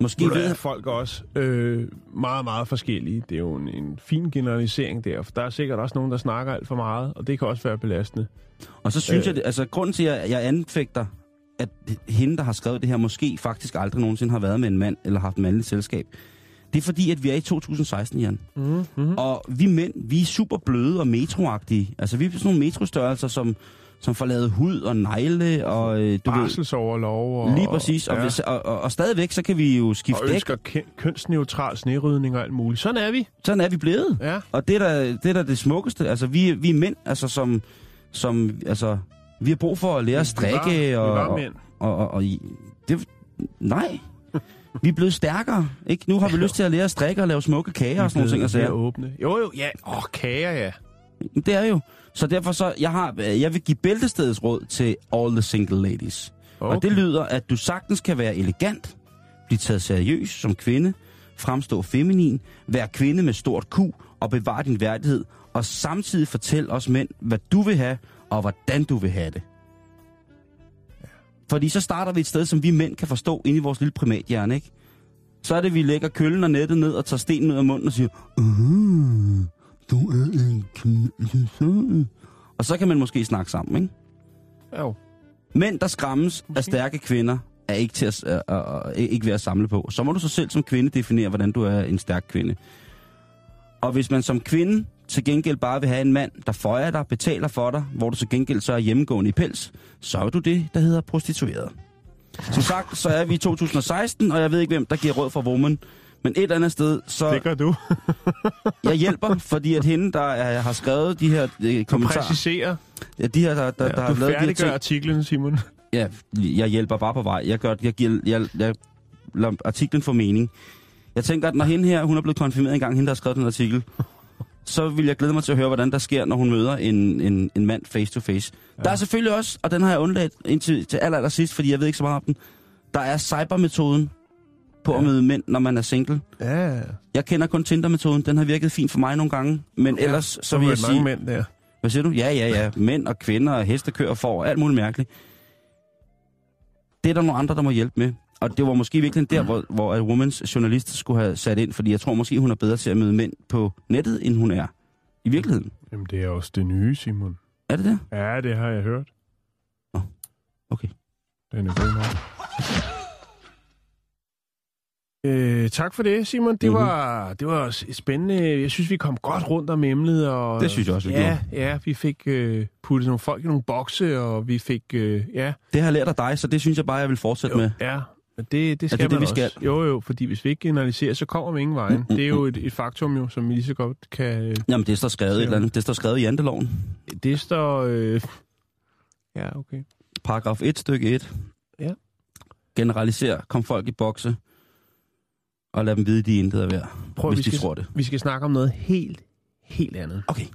Måske Ved han... folk er også øh, meget, meget forskellige. Det er jo en, en fin generalisering der, for der er sikkert også nogen, der snakker alt for meget, og det kan også være belastende. Og så synes Øh. jeg, altså grunden til, at jeg anfægter, at hende, der har skrevet det her, måske faktisk aldrig nogensinde har været med en mand, eller haft mandligt selskab. Det er fordi, at vi er i 2016, Jan. Mm-hmm. Og vi mænd, vi er super bløde og metroagtige. Altså, vi er sådan nogle metrostørrelser, som, som får lavet hud og negle, og øh, du Barselsoverlov. Og, lige præcis. Og, ja, hvis, og, og, og stadigvæk, så kan vi jo skifte og dæk. ønsker køn- kønsneutral snerydning og alt muligt. Sådan er vi. Sådan er vi blevet. Ja. Og det er da det, er da det smukkeste. Altså, vi, vi er mænd, altså, som, som, altså, vi har brug for at lære at strikke. Vi var, og, vi var og, mænd. og, og, og, i- det, nej. Vi er blevet stærkere, ikke? Nu har vi lyst til at lære at strikke og lave smukke kager og sådan nogle ting. Og Vi er sager. åbne. Jo, jo, ja. Åh, kager, ja. Det er jo. Så derfor så, jeg, har, jeg vil give bæltestedets råd til all the single ladies. Okay. Og det lyder, at du sagtens kan være elegant, blive taget seriøs som kvinde, fremstå feminin, være kvinde med stort Q og bevare din værdighed, og samtidig fortælle os mænd, hvad du vil have, og hvordan du vil have det. Fordi så starter vi et sted, som vi mænd kan forstå inde i vores lille primathjerne, ikke? Så er det, vi lægger køllen og nettet ned og tager stenen ud af munden og siger, uh, du er en kvinde. Og så kan man måske snakke sammen, ikke? Jo. Mænd, der skræmmes af stærke kvinder, er ikke, til at, uh, uh, ikke ved at samle på. Så må du så selv som kvinde definere, hvordan du er en stærk kvinde. Og hvis man som kvinde til gengæld bare vil have en mand, der føjer dig, betaler for dig, hvor du til gengæld så er hjemmegående i pels, så er du det, der hedder prostitueret. Som sagt, så er vi i 2016, og jeg ved ikke, hvem der giver råd for woman. Men et eller andet sted, så Det gør du. jeg hjælper, fordi at hende, der er, har skrevet de her øh, Du kommentarer, præciserer. ja, de her, der, der, Ja, der har du lavet de her ting, artiklen, Simon. Ja, jeg hjælper bare på vej. Jeg, gør, jeg, giver, jeg, jeg lader artiklen få mening. Jeg tænker, at når hende her, hun er blevet konfirmeret en gang, hende der har skrevet den artikel, så vil jeg glæde mig til at høre, hvordan der sker, når hun møder en, en, en mand face to face. Ja. Der er selvfølgelig også, og den har jeg undladt indtil til aller, aller sidst, fordi jeg ved ikke så meget om den, der er cybermetoden på ja. at møde mænd, når man er single. Ja, Jeg kender kun Tinder-metoden. Den har virket fint for mig nogle gange. Men Ja, ellers, så så vil jeg mange sige... mænd der. Hvad siger du? Ja, ja, ja. Mænd og kvinder og hestekøer får alt muligt mærkeligt. Det er der nogle andre, der må hjælpe med. og det var måske virkelig der, hvor, hvor at Women's journalist skulle have sat ind, fordi jeg tror måske, hun er bedre til at møde mænd på nettet, end hun er i virkeligheden. Jamen, det er også det nye, Simon. Er det det? Ja, det har jeg hørt. Okay. Den er god nok. Øh, tak for det, Simon. Det, Mhm. mm-hmm. var, det var spændende. Jeg synes, vi kom godt rundt om emnet. Og, Det synes jeg også, vi ja, Ja, vi fik øh, puttet nogle folk i nogle bokse, og vi fik... Øh, ja, Det har jeg lært af dig, så det synes jeg bare, jeg vil fortsætte jo, med. ja, men det, det skal det det, man vi også. skal? Jo, jo, fordi hvis vi ikke generaliserer, så kommer vi ingen vejen. Mm, mm, Det er jo et, et faktum, jo, som vi lige så godt kan... Øh, Jamen, det står skrevet et eller andet. Det står skrevet i janteloven. det står... Øh, ja, okay. Paragraf 1, stykke 1. Ja. Generaliser, kom folk i bokse, og lad dem vide, de intet er værd, Prøv, hvis vi de skal, tror det. vi skal snakke om noget helt, helt andet. Okay.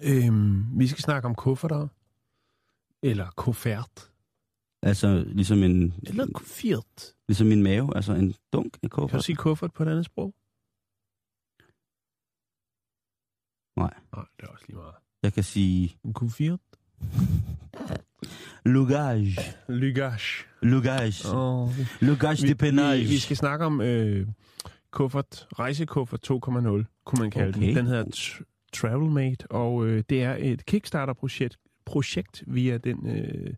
Øhm, vi skal snakke om kufferter. Eller kuffert. Altså, ligesom en, Eller kuffert. ligesom min mave, altså en dunk, en Kan du kuffert. sige kuffert på et andet sprog? Nej. Nej, det er også lige meget. Jeg kan sige En kuffert. lugage. Lygage. Lugage. Oh, Lugage vi, de penage. vi, vi skal snakke om øh, kuffert, rejsekuffert 2.0, kunne man kalde Okay. den. Den hedder Tr- Travelmate, og øh, det er et Kickstarter-projekt projekt via den øh,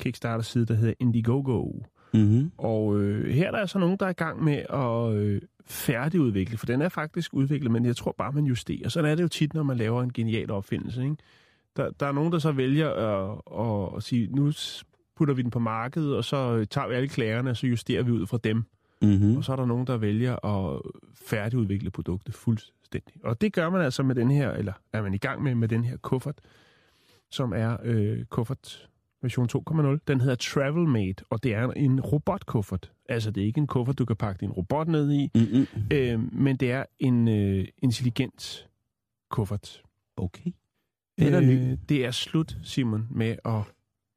Kickstarter-side, der hedder Indiegogo. Mm-hmm. Og øh, her er der altså nogen, der er i gang med at øh, færdigudvikle, for den er faktisk udviklet, men jeg tror bare, man justerer. Sådan er det jo tit, når man laver en genial opfindelse. Ikke? Der, der er nogen, der så vælger at, at, sige, nu putter vi den på markedet, og så tager vi alle klagerne, og så justerer vi ud fra dem. Mm-hmm. Og så er der nogen, der vælger at færdigudvikle produktet fuldstændig. Og det gør man altså med den her, eller er man i gang med, med den her kuffert, som er øh, kuffert version 2.0. Den hedder Travelmate, og det er en robotkuffert. Altså, det er ikke en kuffert, du kan pakke din robot ned i, Mm-hmm. øh, men det er en øh, intelligent kuffert. Okay. Ny. Øh, det er slut, Simon, med at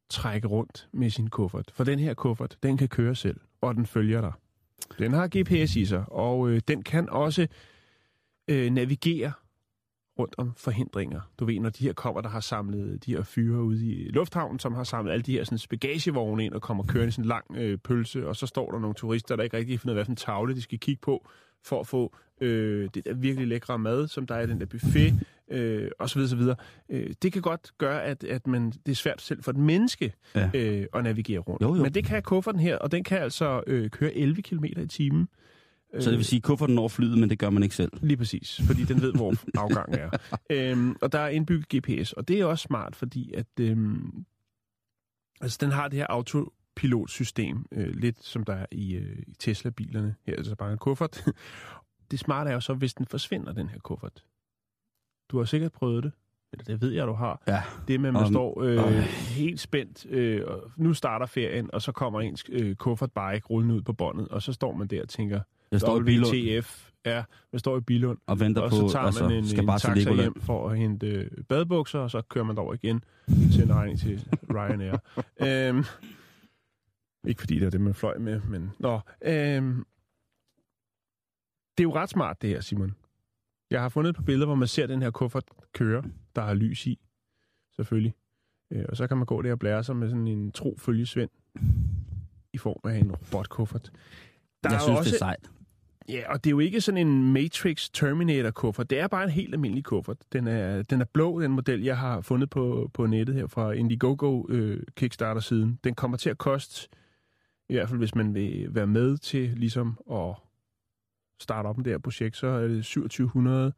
trække rundt med sin kuffert. For den her kuffert, den kan køre selv, og den følger dig. Den har GPS i sig, og øh, den kan også øh, navigere rundt om forhindringer. Du ved, når de her kommer, der har samlet de her fyre ude i lufthavnen, som har samlet alle de her sådan, bagagevogne ind og kommer kørende i sådan en lang øh, pølse, og så står der nogle turister, der ikke rigtig finder hvad for en tavle de skal kigge på, for at få øh, det der virkelig lækre mad, som der er i den der buffet, øh, og så videre, så videre. Øh, det kan godt gøre, at, at man, det er svært selv for et menneske Ja. øh, at navigere rundt. Jo, jo. Men det kan kufferten her, og den kan altså øh, køre 11 km i timen. Så det vil sige, kufferten når flyet, men det gør man ikke selv. Lige præcis, fordi den ved, hvor afgangen er. Øhm, og der er indbygget GPS, og det er også smart, fordi at øhm, altså, den har det her autopilotsystem, øh, lidt som der er i, øh, i Tesla-bilerne. Her er så bare en kuffert. Det smarte er jo så, hvis den forsvinder, den her kuffert. Du har sikkert prøvet det, eller det ved jeg, du har. Ja. Det med, at man Om- står øh, helt spændt, øh, og nu starter ferien, og så kommer ens øh, kuffert bare ikke rullende ud på båndet, og så står man der og tænker, Jeg står i Bilund ja, man står i Bilund, og venter og på, så tager altså, man en, skal en bare til taxa Legoland. hjem for at hente øh, badebukser, og så kører man derover igen til en regning til Ryanair. øhm, ikke fordi det er det, man fløj med, men... Nå, øhm, det er jo ret smart, det her, Simon. Jeg har fundet et par billeder, hvor man ser den her kuffert køre, der har lys i, selvfølgelig. Øh, og så kan man gå der og blære sig med sådan en tro følgesvend i form af en robotkuffert. Der Jeg er synes, også, det er sejt. Ja, og det er jo ikke sådan en Matrix Terminator kuffert. Det er bare en helt almindelig kuffert. Den er, den er blå, den model, jeg har fundet på, på nettet her fra Indiegogo øh, Kickstarter-siden. Den kommer til at koste, i hvert fald hvis man vil være med til ligesom at starte op med det her projekt, så er det 2700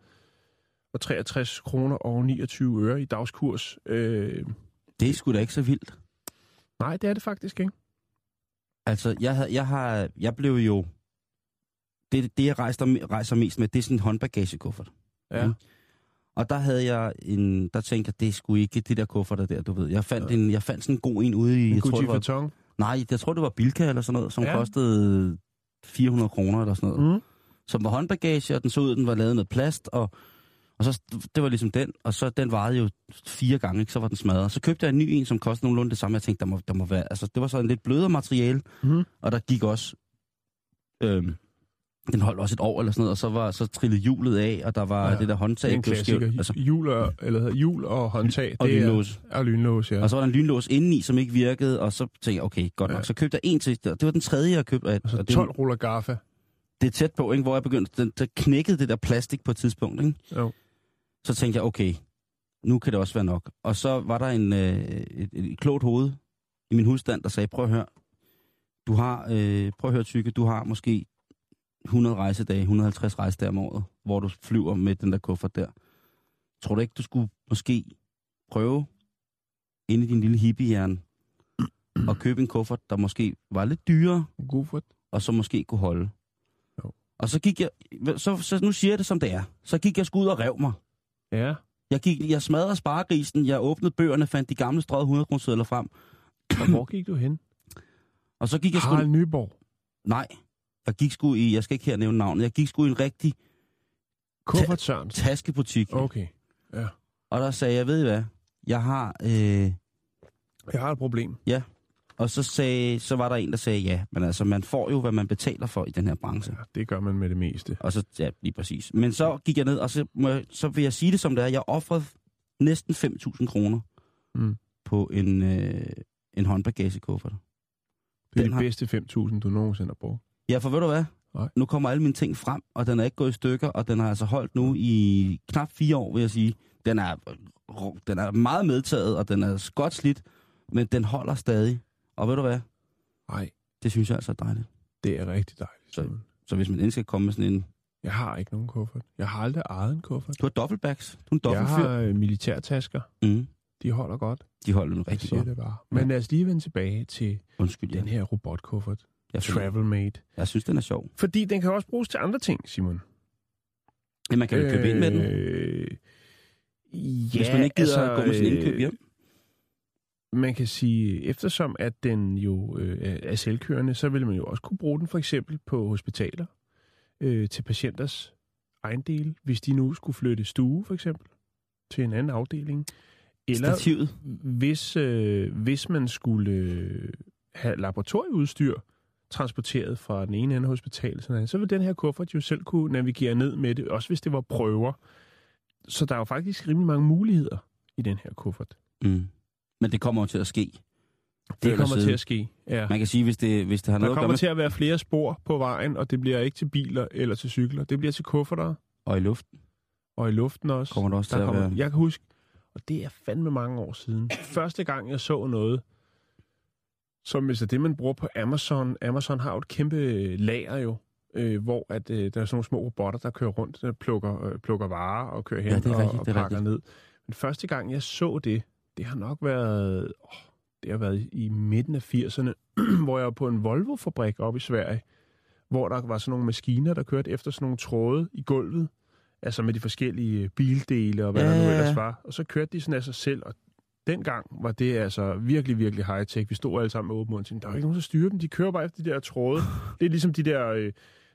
og 63 kroner og 29 øre i dagskurs. Øh, Det er sgu da ikke så vildt. nej, det er det faktisk ikke. Altså, jeg, havde, jeg, har, jeg blev jo... Det, det jeg rejser, rejser mest med, det er sådan en håndbagagekuffert. Ja. Mm. Og der havde jeg en... Der tænkte jeg, det sgu ikke det der kufferter der, du ved. Jeg fandt, Ja. en, jeg fandt sådan en god en ude i... En Jeg tror, Gucci var, Vuitton. Nej, jeg tror, det var Bilka eller sådan noget, som Ja. kostede 400 kroner eller sådan noget. Mm. Som var håndbagage, og den så ud, den var lavet med plast, og, og så, det var ligesom den, og så den varede jo fire gange, ikke? så var den smadret. Så købte jeg en ny en, som kostede nogenlunde det samme. Jeg tænkte, der må, der må være, altså det var så en lidt blødere materiale, Mhm. og der gik også, øhm, Den holdt også et år eller sådan noget, og så var så trillede hjulet af, og der var Ja, det der håndtag. Det er en klassiker. Altså, Hjul og, eller hjul og håndtag. og det er- lynlås. Og lynlås, ja. Og så var der en lynlås indeni, som ikke virkede, og så tænkte jeg, okay, godt nok. Ja. Så købte jeg en til. Det var den tredje, jeg købte. Og, Og så og det, 12 ruller gaffa. det er tæt på, ikke? hvor jeg begyndte, den, der knækkede det der plastik på et tidspunkt. Ikke? Jo. Så tænkte jeg, okay, nu kan det også være nok. Og så var der en, øh, et, et klogt hoved i min husstand, der sagde, prøv at høre, du har, øh, prøv at høre Tykke, du har måske 100 rejsedage, 150 rejsedage om året, hvor du flyver med den der kuffert der. Tror du ikke, du skulle måske prøve inde i din lille hippiehjerne og købe en kuffert, der måske var lidt dyrere, for og så måske kunne holde. Jo. Og så gik jeg, så, så nu siger jeg det som det er, så gik jeg sgu ud og rev mig. Ja. Jeg, gik, jeg smadrede sparegrisen, jeg åbnede bøgerne, fandt de gamle strøget 100 kroner frem, Og hvor gik du hen? og så gik jeg sgu... Harald Nyborg. Nej, jeg gik sgu i, jeg skal ikke her nævne navnet, jeg gik sgu i en rigtig Kuffert Sørensen. taskebutik, Okay. og der sagde jeg, ved I hvad, jeg har... Øh, Jeg har et problem. og så, sagde, så var der en, der sagde ja, men altså, man får jo, hvad man betaler for i den her branche. Ja, det gør man med det meste. Og så, ja, lige præcis. Men så gik jeg ned, og så, må jeg, så vil jeg sige det som det er. Jeg offrede næsten 5.000 kroner Mm. på en, øh, en håndbagagekuffert. Det er Den de har- bedste 5.000, du nogensinde har brugt. Ja, for ved du hvad? Nej. Nu kommer alle mine ting frem, og den er ikke gået i stykker, og den har altså holdt nu i knap fire år, vil jeg sige. Den er, den er meget medtaget, og den er godt slidt, men den holder stadig. Og ved du hvad? Nej, Det synes jeg altså er dejligt. det er rigtig dejligt. Så-. Så hvis man endelig skal komme med sådan en... Jeg har ikke nogen kuffert. Jeg har aldrig ejet en kuffert. Du har dobbeltbacks. Du er en Jeg dobbeltfyr. har øh, militærtasker. Mm. De holder godt. De holder nu Jeg rigtig godt. det bare. Men lad os lige vende tilbage til Undskyld, den her robotkuffert. Jeg, finder- Travelmate. jeg synes, den er sjov. Fordi den kan også bruges til andre ting, Simon. Ja, man kan jo købe ind med den, Øh, ja, hvis man ikke gider altså, at gå med sin indkøb øh, hjem. Man kan sige, eftersom at den jo øh, er- selvkørende, så vil man jo også kunne bruge den for eksempel på hospitaler øh, til patienters ejendele, hvis de nu skulle flytte stue for eksempel til en anden afdeling. Eller Stativet. hvis, øh, hvis man skulle øh, have laboratorieudstyr transporteret fra den ene ende af hospitalet, sådan noget, så vil den her kuffert jo selv kunne navigere ned med det, også hvis det var prøver. Så der er jo faktisk rimelig mange muligheder i den her kuffert. Mm. Men det kommer jo til at ske. Det eller kommer siden. til at ske. Ja. Man kan sige, hvis det, hvis det har Der noget at gøre kommer med til at være flere spor på vejen, og det bliver ikke til biler eller til cykler. Det bliver til kufferter og i luften, og i luften også. kommer der også der til at kommer, være... Jeg kan huske, og det er fandme mange år siden. Første gang, jeg så noget, som hvis det er det, man bruger på Amazon. Amazon har jo et kæmpe lager jo, øh, hvor at, øh, der er sådan nogle små robotter, der kører rundt, der plukker, øh, plukker varer og kører hen Ja, det er og, rigtigt, og er pakker ned. Men første gang, jeg så det, det har nok været, åh, det har været i midten af 80'erne, hvor jeg var på en Volvo-fabrik oppe i Sverige, hvor der var sådan nogle maskiner, der kørte efter sådan nogle tråde i gulvet, altså med de forskellige bildele og hvad Ja, der nu ellers var. Og så kørte de sådan af sig selv, og dengang var det altså virkelig, virkelig high-tech. Vi stod alle sammen med åben mund og tænkte, der er ikke nogen, der styrer dem. De kører bare efter de der tråde. Det er ligesom de der, øh,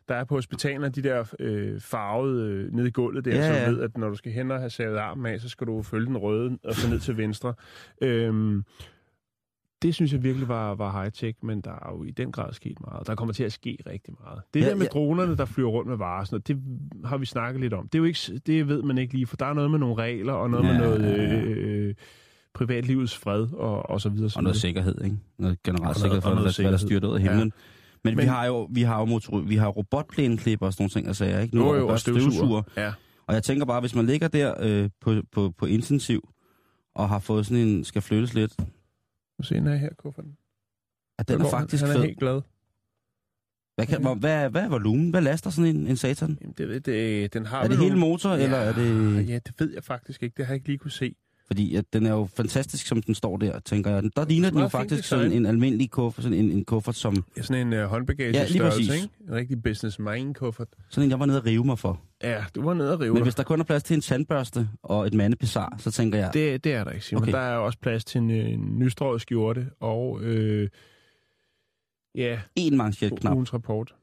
der er på hospitalerne, de der øh, farvede øh, nede i gulvet der, Ja, ja, så ved, at når du skal hen og have savet armen af, så skal du følge den røde og så ned til venstre. Øhm, det synes jeg virkelig var, var high-tech, men der er jo i den grad sket meget. Der kommer til at ske rigtig meget. Det Ja, der med ja. dronerne, der flyver rundt med varer, sådan noget, det har vi snakket lidt om. Det, er jo ikke, det ved man ikke lige, for der er noget med nogle regler, og noget Ja, med noget ja. øh, privatlivets fred, og, og så videre. Og noget sikkerhed, ikke? Noget generelt Og noget- sikkerhed for, og hvad, noget hvad der sikkerhed. styrer ud af himlen. Ja. Men, vi Men- har jo, vi har jo, motor, vi har robotplæneklipper og sådan nogle ting, og sager, ikke? Nu Jo, er jo, og støvsuger. Ja. Og jeg tænker bare, hvis man ligger der øh, på, på, på intensiv, og har fået sådan en, skal flyttes lidt, Nu se den her, kufferten. at den er går han. faktisk Han er fed. helt glad. Hvad, kan, hvor, hvad, hvad er volumen? Hvad laster sådan en, en satan? Jamen, det, det, den har Er det hele motor, eller er det... Ja, det ved jeg faktisk ikke. Det har jeg ikke lige kunne se. Fordi at den er jo fantastisk, som den står der, tænker jeg. Der ligner den jo faktisk sådan en almindelig kuffert, sådan en, en kuffert, som Ja, sådan en uh, håndbagage Ja, lige præcis. ikke? En rigtig business mind kuffert. sådan en, jeg var nede og rive mig for. Ja, du var nede og rive Men hvis der kun er plads til en tandbørste og et mandepizar, så tænker jeg, Det, det er der ikke, Simon. Okay. Der er også plads til en, en nystrøget skjorte og øh, ja, en manchetknap. ugens rapport.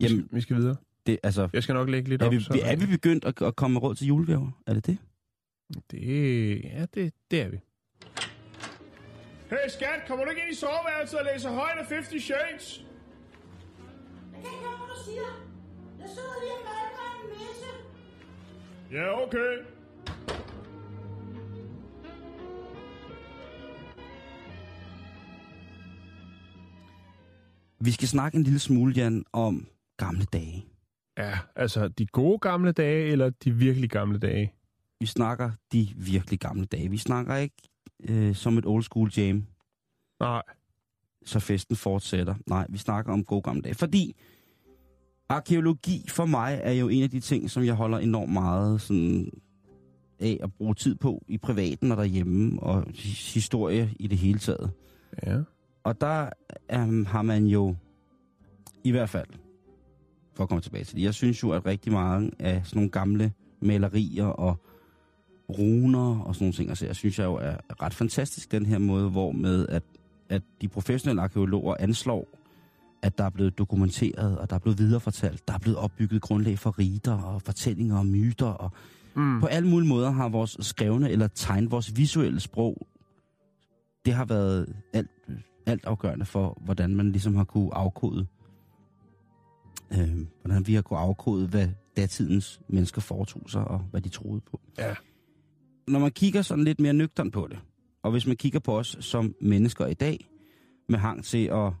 Jamen, vi skal videre. det, altså, Jeg skal nok lægge lidt er op. vi, så, er vi begyndt at, at komme med råd til julegaver? Er det det? Det, ja, det, det er vi. Hey skat, kommer du ikke ind i soveværelset og læser højt af 50 Shades? Jeg kan ikke høre, hvad du siger. Jeg sidder lige og malker en messe. Ja, okay. Vi skal snakke en lille smule, Jan, om gamle dage. Ja, altså de gode gamle dage, eller de virkelig gamle dage? Vi snakker de virkelig gamle dage. Vi snakker ikke øh, som et old school jam, Nej. så festen fortsætter. Nej, vi snakker om gode gamle dage. Fordi arkeologi for mig er jo en af de ting, som jeg holder enormt meget sådan, af at bruge tid på i privaten og derhjemme, og his- historie i det hele taget. Ja. Og der um, har man jo, i hvert fald, for at komme tilbage til det, jeg synes jo, at rigtig mange af sådan nogle gamle malerier og runer og sådan nogle ting, altså jeg synes jeg jo er ret fantastisk, den her måde, hvor med at, at de professionelle arkeologer anslår, at der er blevet dokumenteret, og der er blevet viderefortalt, der er blevet opbygget grundlag for riter og fortællinger og myter, og Mm. på alle mulige måder har vores skrevne eller tegn, vores visuelle sprog, det har været alt, alt afgørende for, hvordan man ligesom har kunne afkode, øh, hvordan vi har kunne afkode, hvad datidens mennesker foretog sig, og hvad de troede på. Ja. Når man kigger sådan lidt mere nøgtern på det, og hvis man kigger på os som mennesker i dag, med hang til at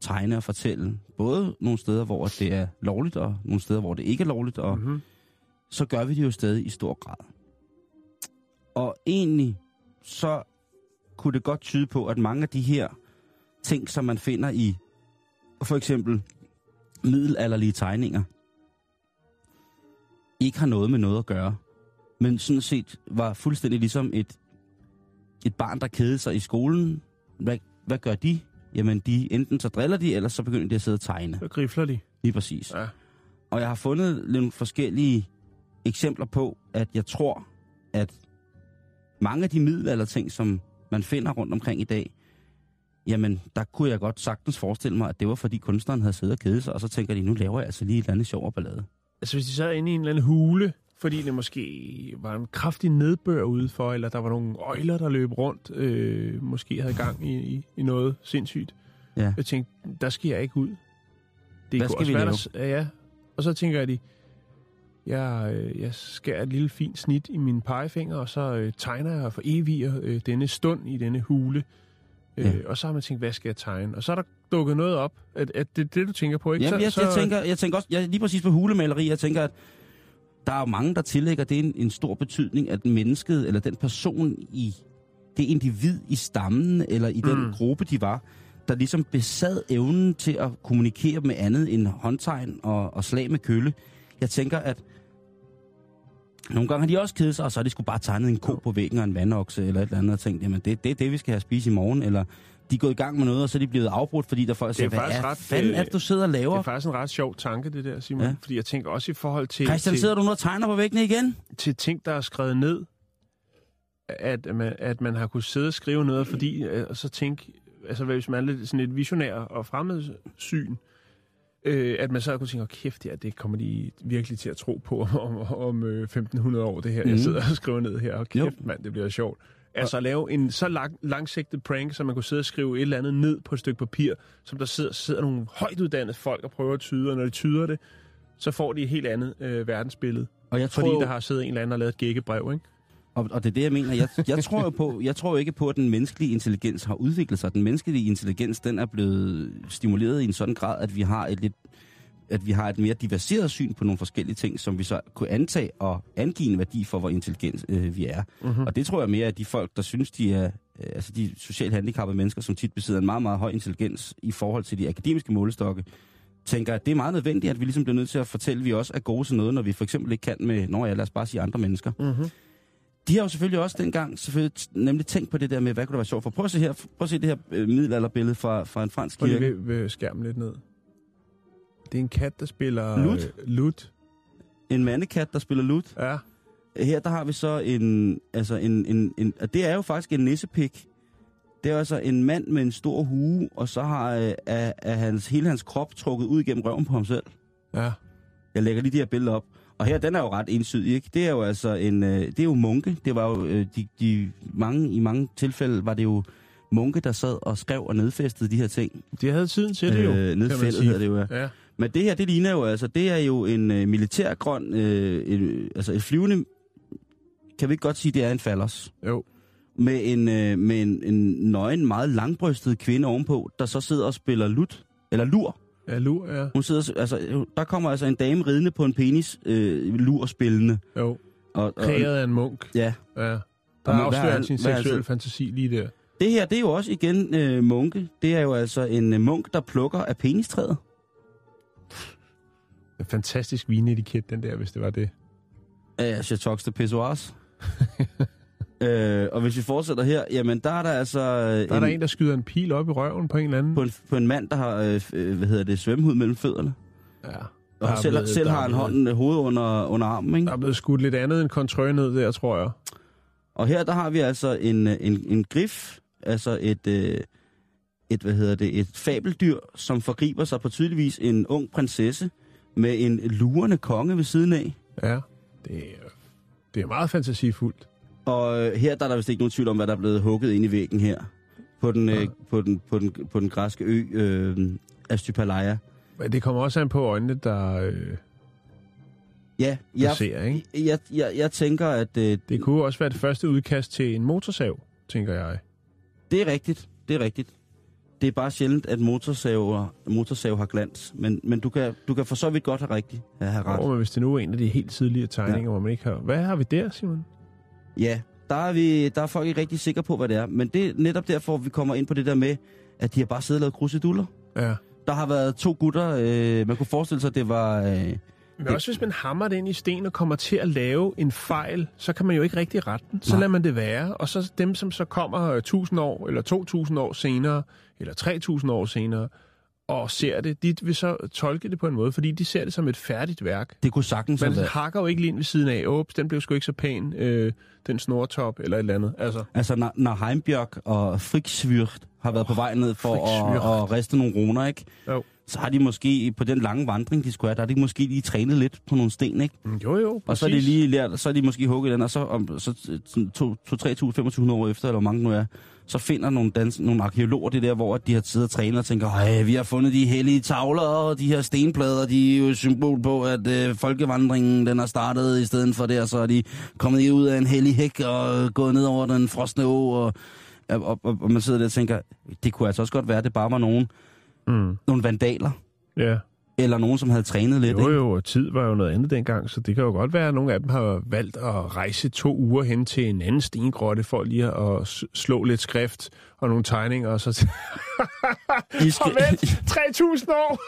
tegne og fortælle, både nogle steder, hvor det er lovligt, og nogle steder, hvor det ikke er lovligt, og Mm-hmm. så gør vi det jo stadig i stor grad. Og egentlig så kunne det godt tyde på, at mange af de her ting, som man finder i for eksempel middelalderlige tegninger, ikke har noget med noget at gøre, men sådan set var fuldstændig ligesom et, et barn, der kedede sig i skolen. Hvad, hvad gør de? Jamen, de enten så driller de, eller så begynder de at sidde og tegne. Så grifler de. Lige præcis. Ja. Og jeg har fundet nogle forskellige eksempler på, at jeg tror, at mange af de middelalderting, som man finder rundt omkring i dag, jamen, der kunne jeg godt sagtens forestille mig, at det var fordi kunstneren havde siddet og kedet sig, og så tænker de, nu laver jeg altså lige et eller andet sjov ballade. Altså hvis de sad inde i en eller anden hule, fordi det måske var en kraftig nedbør udenfor, eller der var nogle øjler, der løb rundt, øh, måske havde gang i, i, i noget sindssygt. Ja. Jeg tænkte, der skal jeg ikke ud. Det Hvad skal vi lave? Der, ja. Og så tænker jeg, de, jeg, øh, jeg skærer et lille fint snit i mine pegefinger, og så øh, tegner jeg for eviger øh, denne stund i denne hule. Øh, Ja. Og så har man tænkt, hvad skal jeg tegne? Og så er der dukket noget op, at, at det er det, du tænker på, ikke? Jamen, jeg, så, jeg, tænker, jeg tænker også, jeg, lige præcis på hulemaleri, jeg tænker, at der er mange, der tillægger det en, en stor betydning, at mennesket, eller den person i det individ i stammen, eller i den Mm. gruppe, de var, der ligesom besad evnen til at kommunikere med andet end håndtegn og, og slag med kølle. Jeg tænker, at nogle gange har de også kedet sig, og så har de skulle bare tegnet en ko på væggen og en vandokse eller et eller andet, og tænkt, jamen det, det er det, vi skal have spist i morgen, eller de er gået i gang med noget, og så er de blevet afbrudt, fordi der folk er siger, hvad er ret, fanden er øh, du sidder og laver? Det er faktisk en ret sjov tanke, det der, Simon. Ja. Fordi jeg tænker også i forhold til, Christian, til, sidder du nu og tegner på væggene igen? til ting, der er skrevet ned, at man, at man har kunnet sidde og skrive noget, fordi øh, og så tænke, altså hvis man er lidt sådan et visionær og fremmedsyn, øh, at man så har kunnet tænke, oh, kæft, ja, det kommer de virkelig til at tro på om, om øh, 1500 år, det her, Mhm. jeg sidder og skriver ned her. Og kæft, mand, det bliver sjovt. Altså at lave en så lang, langsigtet prank, så man kunne sidde og skrive et eller andet ned på et stykke papir, som der sidder, sidder nogle højt uddannede folk og prøver at tyde, og når de tyder det, så får de et helt andet øh, verdensbillede. Og jeg tror, Fordi der har siddet en eller anden og lavet et gækkebrev, ikke? og, og det er det, jeg mener. Jeg, jeg, tror jo på, jeg tror jo ikke på, at den menneskelige intelligens har udviklet sig. Den menneskelige intelligens, den er blevet stimuleret i en sådan grad, at vi har et lidt at vi har et mere diversieret syn på nogle forskellige ting, som vi så kunne antage og angive en værdi for, hvor intelligent øh, vi er. Mm-hmm. Og det tror jeg mere, at de folk, der synes, de er øh, altså de socialt handicappede mennesker, som tit besidder en meget, meget høj intelligens i forhold til de akademiske målestokke, tænker, at det er meget nødvendigt, at vi ligesom bliver nødt til at fortælle, at vi også er gode til noget, når vi for eksempel ikke kan med, når jeg lad os bare sige andre mennesker. Mm-hmm. De har jo selvfølgelig også dengang selvfølgelig nemlig tænkt på det der med, hvad kunne det være sjovt for. Prøv at se her, prøv at se det her øh, middelalderbillede fra, fra en fransk Prøv lige kirke. ved, ved skærmen lidt ned. Det er en kat, der spiller... Lut? Øh, lut. En mandekat, der spiller lut. Ja. Her der har vi så en, altså en, en, en og det er jo faktisk en nissepik. Det er altså en mand med en stor hue, og så har øh, er, er hans, hele hans krop trukket ud gennem røven på ham selv. Ja. Jeg lægger lige de her billeder op. Og her, den er jo ret ensydig, ikke? Det er jo altså en, øh, det er jo munke. Det var jo, øh, de, de, mange, i mange tilfælde var det jo munke, der sad og skrev og nedfæstede de her ting. De havde tiden til det jo, Øh, nedfældet hedder det jo, ja. Ja. Men det her, det ligner jo altså, det er jo en øh, militærgrøn, øh, et, altså et flyvende, kan vi ikke godt sige, det er en fallers? Jo. Med en, øh, med en, en nøgen, meget langbrystet kvinde ovenpå, der så sidder og spiller lut, eller lur. Ja, lur, ja. Hun sidder, altså, der kommer altså en dame ridende på en penis, øh, lur spillende. Jo. Og, og, Kreeret af en munk. ja, Ja. Der er- han sin er seksuelle altså- fantasi lige der. det her, det er jo også igen øh, munke. Det er jo altså en øh, munk, der plukker af penistræet. En fantastisk vinetiket, den der, hvis det var det. af Chateaux de Pissoirs. øh, og hvis vi fortsætter her, jamen der er der altså øh, Der er der en, der skyder en pil op i røven på en eller anden. på, en, på en mand, der har øh, øh, hvad hedder det, svømmehud mellem fødderne. Ja. Og er selv, blevet- selv har han blevet- hånden øh, hovedet under, under armen. Ikke? Der er blevet skudt lidt andet end kontrø ned der, tror jeg. Og her der har vi altså en, øh, en, en grif, altså et, øh, et, hvad hedder det, et fabeldyr, som forgriber sig på tydeligvis en ung prinsesse med en lurende konge ved siden af. Ja. Det er, det er meget fantasifuldt. Og øh, her der er der vist ikke nogen tvivl om, hvad der er blevet hugget ind i væggen her. På den, øh, Ja. på den, på den, på den græske ø øh, Astypalaya. Men det kommer også an på øjnene, der, øh, Ja, jeg, ser, ikke? jeg, jeg, jeg tænker, at øh, Det kunne også være det første udkast til en motorsav, tænker jeg. det er rigtigt. Det er rigtigt. Det er bare sjældent, at motorsaver, motorsav har glans. Men, men du, kan, du kan for så vidt godt have rigtigt. Ja, have ret. Oh, men hvis det nu er en af de helt tidlige tegninger, ja. hvor man ikke har... Hvad har vi der, Simon? Ja, der er, vi, der er folk ikke rigtig sikre på, hvad det er. Men det er netop derfor, vi kommer ind på det der med, at de har bare siddet og lavet kruseduller. Ja. Der har været to gutter, øh, man kunne forestille sig, at det var... Øh, Men også hvis man hammer det ind i sten og kommer til at lave en fejl, så kan man jo ikke rigtig rette den. Så Nej. lader man det være. Og så dem, som så kommer øh, 1000 år, eller 2000 år senere, eller 3000 år senere, og ser det, de vil så tolke det på en måde, fordi de ser det som et færdigt værk. det kunne sagtens Man været... hakker jo ikke lige ind ved siden af, åps, den blev sgu ikke så pæn, øh, den snortop, eller et eller andet. Altså, Altså, når, når Heimbjørk og Friksvyrt har været på vej ned for at, at riste nogle runer, ikke? Jo. Så har de måske, på den lange vandring, de skulle have, der har de måske lige trænet lidt på nogle sten, ikke? mm, jo jo, Og så er de lige lært, så er de måske hugget den, og så, om, så 2-3.000-2500 år efter, eller hvor mange nu er, så finder nogle, dans, nogle arkeologer det der, hvor de har siddet og trænet og tænker, vi har fundet de hellige tavler, og de her stenplader, de er jo et symbol på, at øh, folkevandringen den er startet i stedet for og så er de kommet ud af en hellig hæk og gået ned over den frosne å, og, og, og, og man sidder der og tænker, det kunne altså også godt være, at det bare var nogen, Mm, nogle vandaler, ja. eller nogen, som havde trænet lidt. Jo ikke? jo, og tid var jo noget andet dengang, så det kan jo godt være, at nogle af dem har valgt at rejse to uger hen til en anden stengrotte for lige at slå lidt skrift og nogle tegninger, og så... De skal- Og vent, 3.000 år!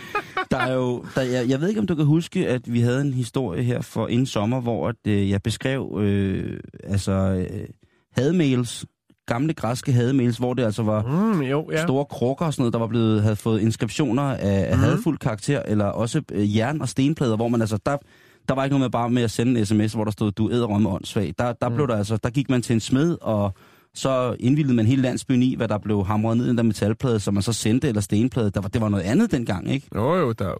Der er jo, der, jeg, jeg ved ikke, om du kan huske, at vi havde en historie her for inden sommer, hvor at, øh, jeg beskrev øh, altså øh, hademails, gamle græske hademails, hvor det altså var Mm, jo, ja. store krukker og sådan noget, der var blevet, havde fået inskriptioner af, af Mhm. hadfuld karakter, eller også øh, jern- og stenplader, hvor man altså, der, der var ikke noget med bare med at sende en sms, hvor der stod, du æder med åndssvag. Der, der, Mm. blev der, altså, der gik man til en smed, og så indvildede man hele landsbyen i, hvad der blev hamret ned i den der metalplade, som man så sendte, eller stenplade. Der var, det var noget andet dengang, ikke? Jo jo, der,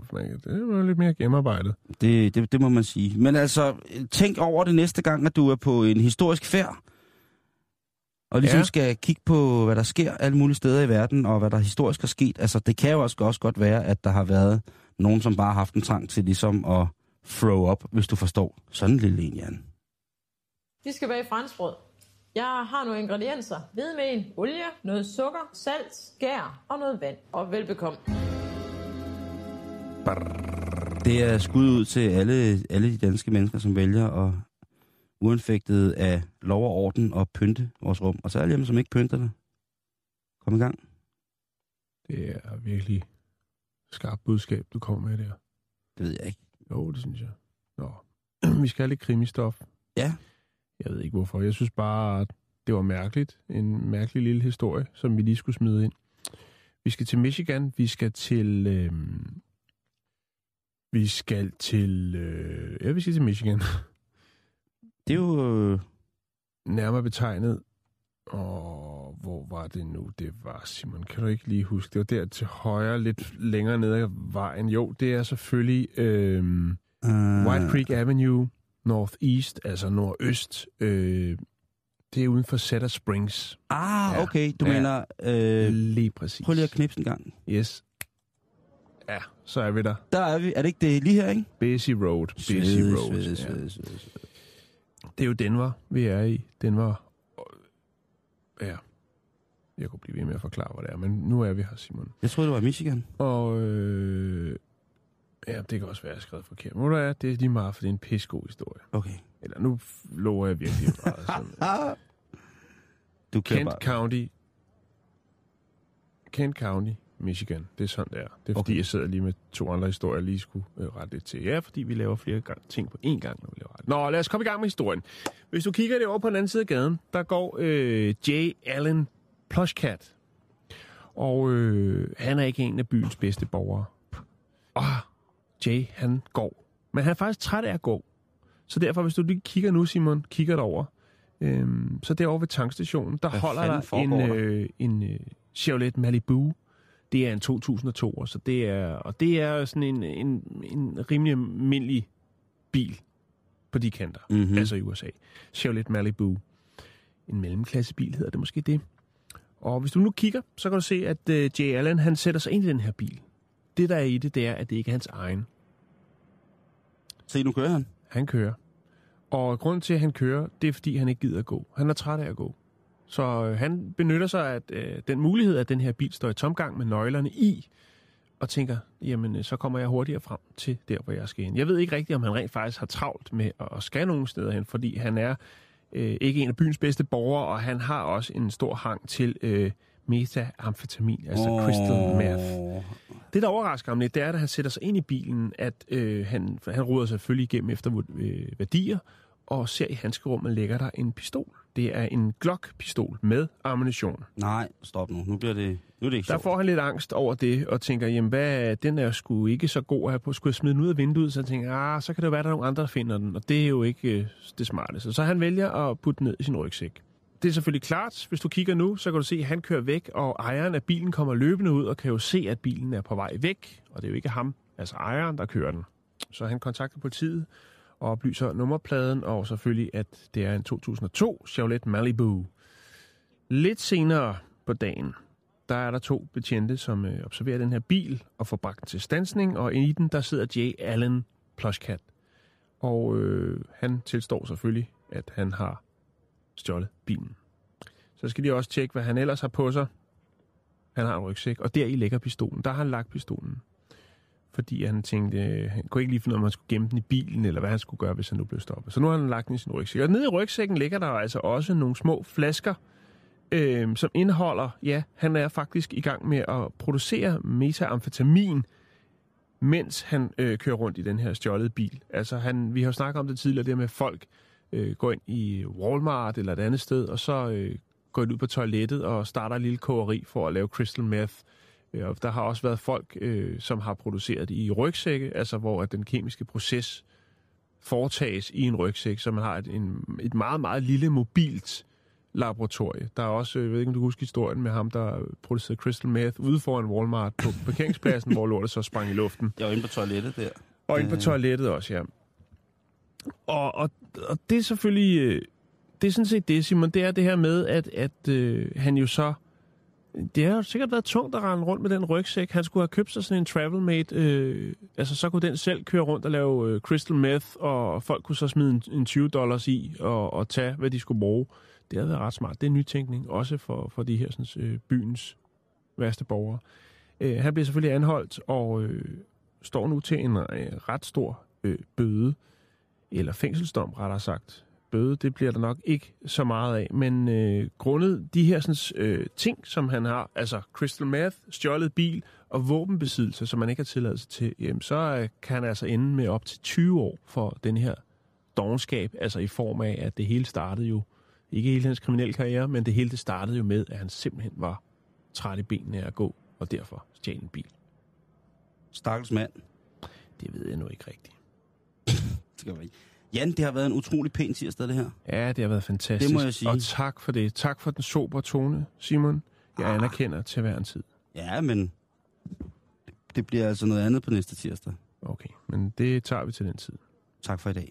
det var lidt mere gennemarbejdet. Det, det, det må man sige. Men altså, tænk over det næste gang, at du er på en historisk færd, og ligesom Ja. skal kigge på, hvad der sker alle mulige steder i verden, og hvad der historisk er sket. Altså, det kan jo også, også godt være, at der har været nogen, som bare har haft en trang til ligesom at throw up, hvis du forstår. Sådan en lille en, Jan. Vi skal bage franskbrød. Jeg har nogle ingredienser. Hvidemel, olie, noget sukker, salt, skær og noget vand. Og velbekomme. Det er skud ud til alle, alle de danske mennesker, som vælger at uanfægtet af lov og orden og pynte vores rum. Og så alle dem, som ikke pynter det. Kom i gang. Det er virkelig skarpt budskab, du kommer med der. Det ved jeg ikke. Jo, det synes jeg. Nå. Vi skal have lidt krimistof. Ja. Jeg ved ikke hvorfor. Jeg synes bare, at det var mærkeligt. En mærkelig lille historie, som vi lige skulle smide ind. Vi skal til Michigan. Vi skal til... Øh... Vi skal til... Øh... Ja, vi skal til Michigan. Det er jo... Øh, Nærmere betegnet. Og hvor var det nu? Det var, Simon, kan du ikke lige huske? Det var der til højre, lidt længere ned ad vejen. Jo, det er selvfølgelig øh... øh, White Creek Avenue, Northeast, altså nordøst. Øh... Det er uden for Cedar Springs. Ah, Ja. okay. Du Ja. mener... Øh, Lige præcis. prøv lige at knipse en gang. Yes. Ja, så er vi der. Der er vi. Er det ikke det lige her, ikke? Busy Road. Busy Road. svede, ja. svede, svede, svede. Det er jo Denver, vi er i. Denver. Ja. Jeg kunne blive ved med at forklare, hvad det er, men nu er vi her, Simon. Jeg troede, det var Michigan. Og øh, ja, det kan også være, at jeg har skrevet forkert. Men hvad, det er lige meget, for det er en pissegod historie. Okay. Eller nu lover jeg virkelig meget. Sådan. Du Kent bare... County. Kent County, Michigan. Det er sådan, det er. Det er fordi, Okay. jeg sidder lige med to andre historier, jeg lige skulle øh, rette lidt til. Ja, fordi vi laver flere gang, ting på én gang, når vi laver. Nå, lad os komme i gang med historien. Hvis du kigger det over på den anden side af gaden, der går øh, J. Allen Plushcat. Og øh, han er ikke en af byens bedste borgere. Og Jay, han går. Men han er faktisk træt af at gå. Så derfor, hvis du lige kigger nu, Simon, kigger derover, øhm, så derovre ved tankstationen, der Hvad holder der en, øh, en øh, Chevrolet Malibu. Det er en 2002, så det er, og det er sådan en, en, en rimelig almindelig bil på de kanter, Mhm. mm-hmm. altså i USA. Chevrolet Malibu. En mellemklassebil hedder det måske det. Og hvis du nu kigger, så kan du se, at øh, Jay Allen, han sætter sig ind i den her bil. Det, der er i det, det er, at det ikke er hans egen. Se, nu kører han. Han kører. Og grunden til, at han kører, det er, fordi han ikke gider at gå. Han er træt af at gå. Så øh, han benytter sig af øh, den mulighed, at den her bil står i tomgang med nøglerne i, og tænker, jamen, øh, så kommer jeg hurtigere frem til der, hvor jeg skal hen. Jeg ved ikke rigtigt, om han rent faktisk har travlt med at, skal nogen steder hen, fordi han er øh, ikke en af byens bedste borgere, og han har også en stor hang til øh, metamfetamin, altså oh. crystal meth. Det, der overrasker ham lidt, det er, at han sætter sig ind i bilen, at øh, han, han ruder selvfølgelig igennem efter øh, værdier, og ser i handskerummet ligger der en pistol. Det er en Glock-pistol med ammunition. Nej, stop nu. Nu bliver det, nu er det ikke Der sjovt. får han lidt angst over det, og tænker, jamen, hvad, den er sgu ikke så god her på. Skulle jeg smide den ud af vinduet? Så han tænker, ah, så kan det jo være, at der er nogle andre, der finder den, og det er jo ikke øh, det smarte. Så han vælger at putte den ned i sin rygsæk. Det er selvfølgelig klart. Hvis du kigger nu, så kan du se, at han kører væk, og ejeren af bilen kommer løbende ud og kan jo se, at bilen er på vej væk. Og det er jo ikke ham, altså ejeren, der kører den. Så han kontakter politiet og oplyser nummerpladen, og selvfølgelig, at det er en 2002 Chevrolet Malibu. Lidt senere på dagen, der er der to betjente, som øh, observerer den her bil og får bragt den til stansning, og i den, der sidder Jay Allen Plushcat. Og øh, han tilstår selvfølgelig, at han har stjålet bilen. Så skal de også tjekke, hvad han ellers har på sig. Han har en rygsæk, og der i ligger pistolen. Der har han lagt pistolen. Fordi han tænkte, øh, han kunne ikke lige finde ud af, om man skulle gemme den i bilen, eller hvad han skulle gøre, hvis han nu blev stoppet. Så nu har han lagt den i sin rygsæk. Og nede i rygsækken ligger der altså også nogle små flasker, øh, som indeholder, ja, han er faktisk i gang med at producere metamfetamin, mens han øh, kører rundt i den her stjålede bil. Altså, han, vi har jo snakket om det tidligere, det med, at folk øh, går ind i Walmart eller et andet sted, og så øh, går de ud på toilettet og starter en lille kogeri for at lave crystal meth. Øh, og der har også været folk, øh, som har produceret i rygsække, altså hvor at den kemiske proces foretages i en rygsæk, så man har et, en, et meget, meget lille mobilt laboratorie. Der er også, jeg ved ikke, om du kan huske historien med ham, der producerede crystal meth ude foran Walmart på parkeringspladsen, hvor lortet så sprang i luften. Jeg var inde på toilettet der. Og ind på Øh. toilettet også, ja. Og, og, og det er selvfølgelig... øh, Det er sådan set det, Simon. Det er det her med, at, at øh, han jo så... Det har jo sikkert været tungt at rende rundt med den rygsæk. Han skulle have købt sig sådan en Travelmate. Øh, altså, så kunne den selv køre rundt og lave øh, crystal meth, og folk kunne så smide en, en 20 dollars i og, og tage, hvad de skulle bruge. Det havde været ret smart. Det er nytænkning, også for, for de her sådan, øh, byens værste borgere. Øh, han bliver selvfølgelig anholdt og øh, står nu til en øh, ret stor øh, bøde, eller fængselsdom rettere sagt. Bøde, det bliver der nok ikke så meget af, men øh, grundet de her sådan, øh, ting, som han har, altså crystal meth, stjålet bil og våbenbesiddelse, som man ikke har tilladelse til, jamen, så øh, kan han altså ende med op til 20 år for den her dogenskab, altså i form af, at det hele startede jo, ikke hele hans kriminelle karriere, men det hele det startede jo med, at han simpelthen var træt i benene af at gå, og derfor stjal en bil. Stakkels mand. Det ved jeg nu ikke rigtigt. Det skal være. Jan, det har været en utrolig pæn tirsdag, det her. Ja, det har været fantastisk. Det må jeg sige. Og tak for det. Tak for den sober tone, Simon. Jeg Ah. anerkender til hver en tid. Ja, men det bliver altså noget andet på næste tirsdag. Okay, men det tager vi til den tid. Tak for i dag.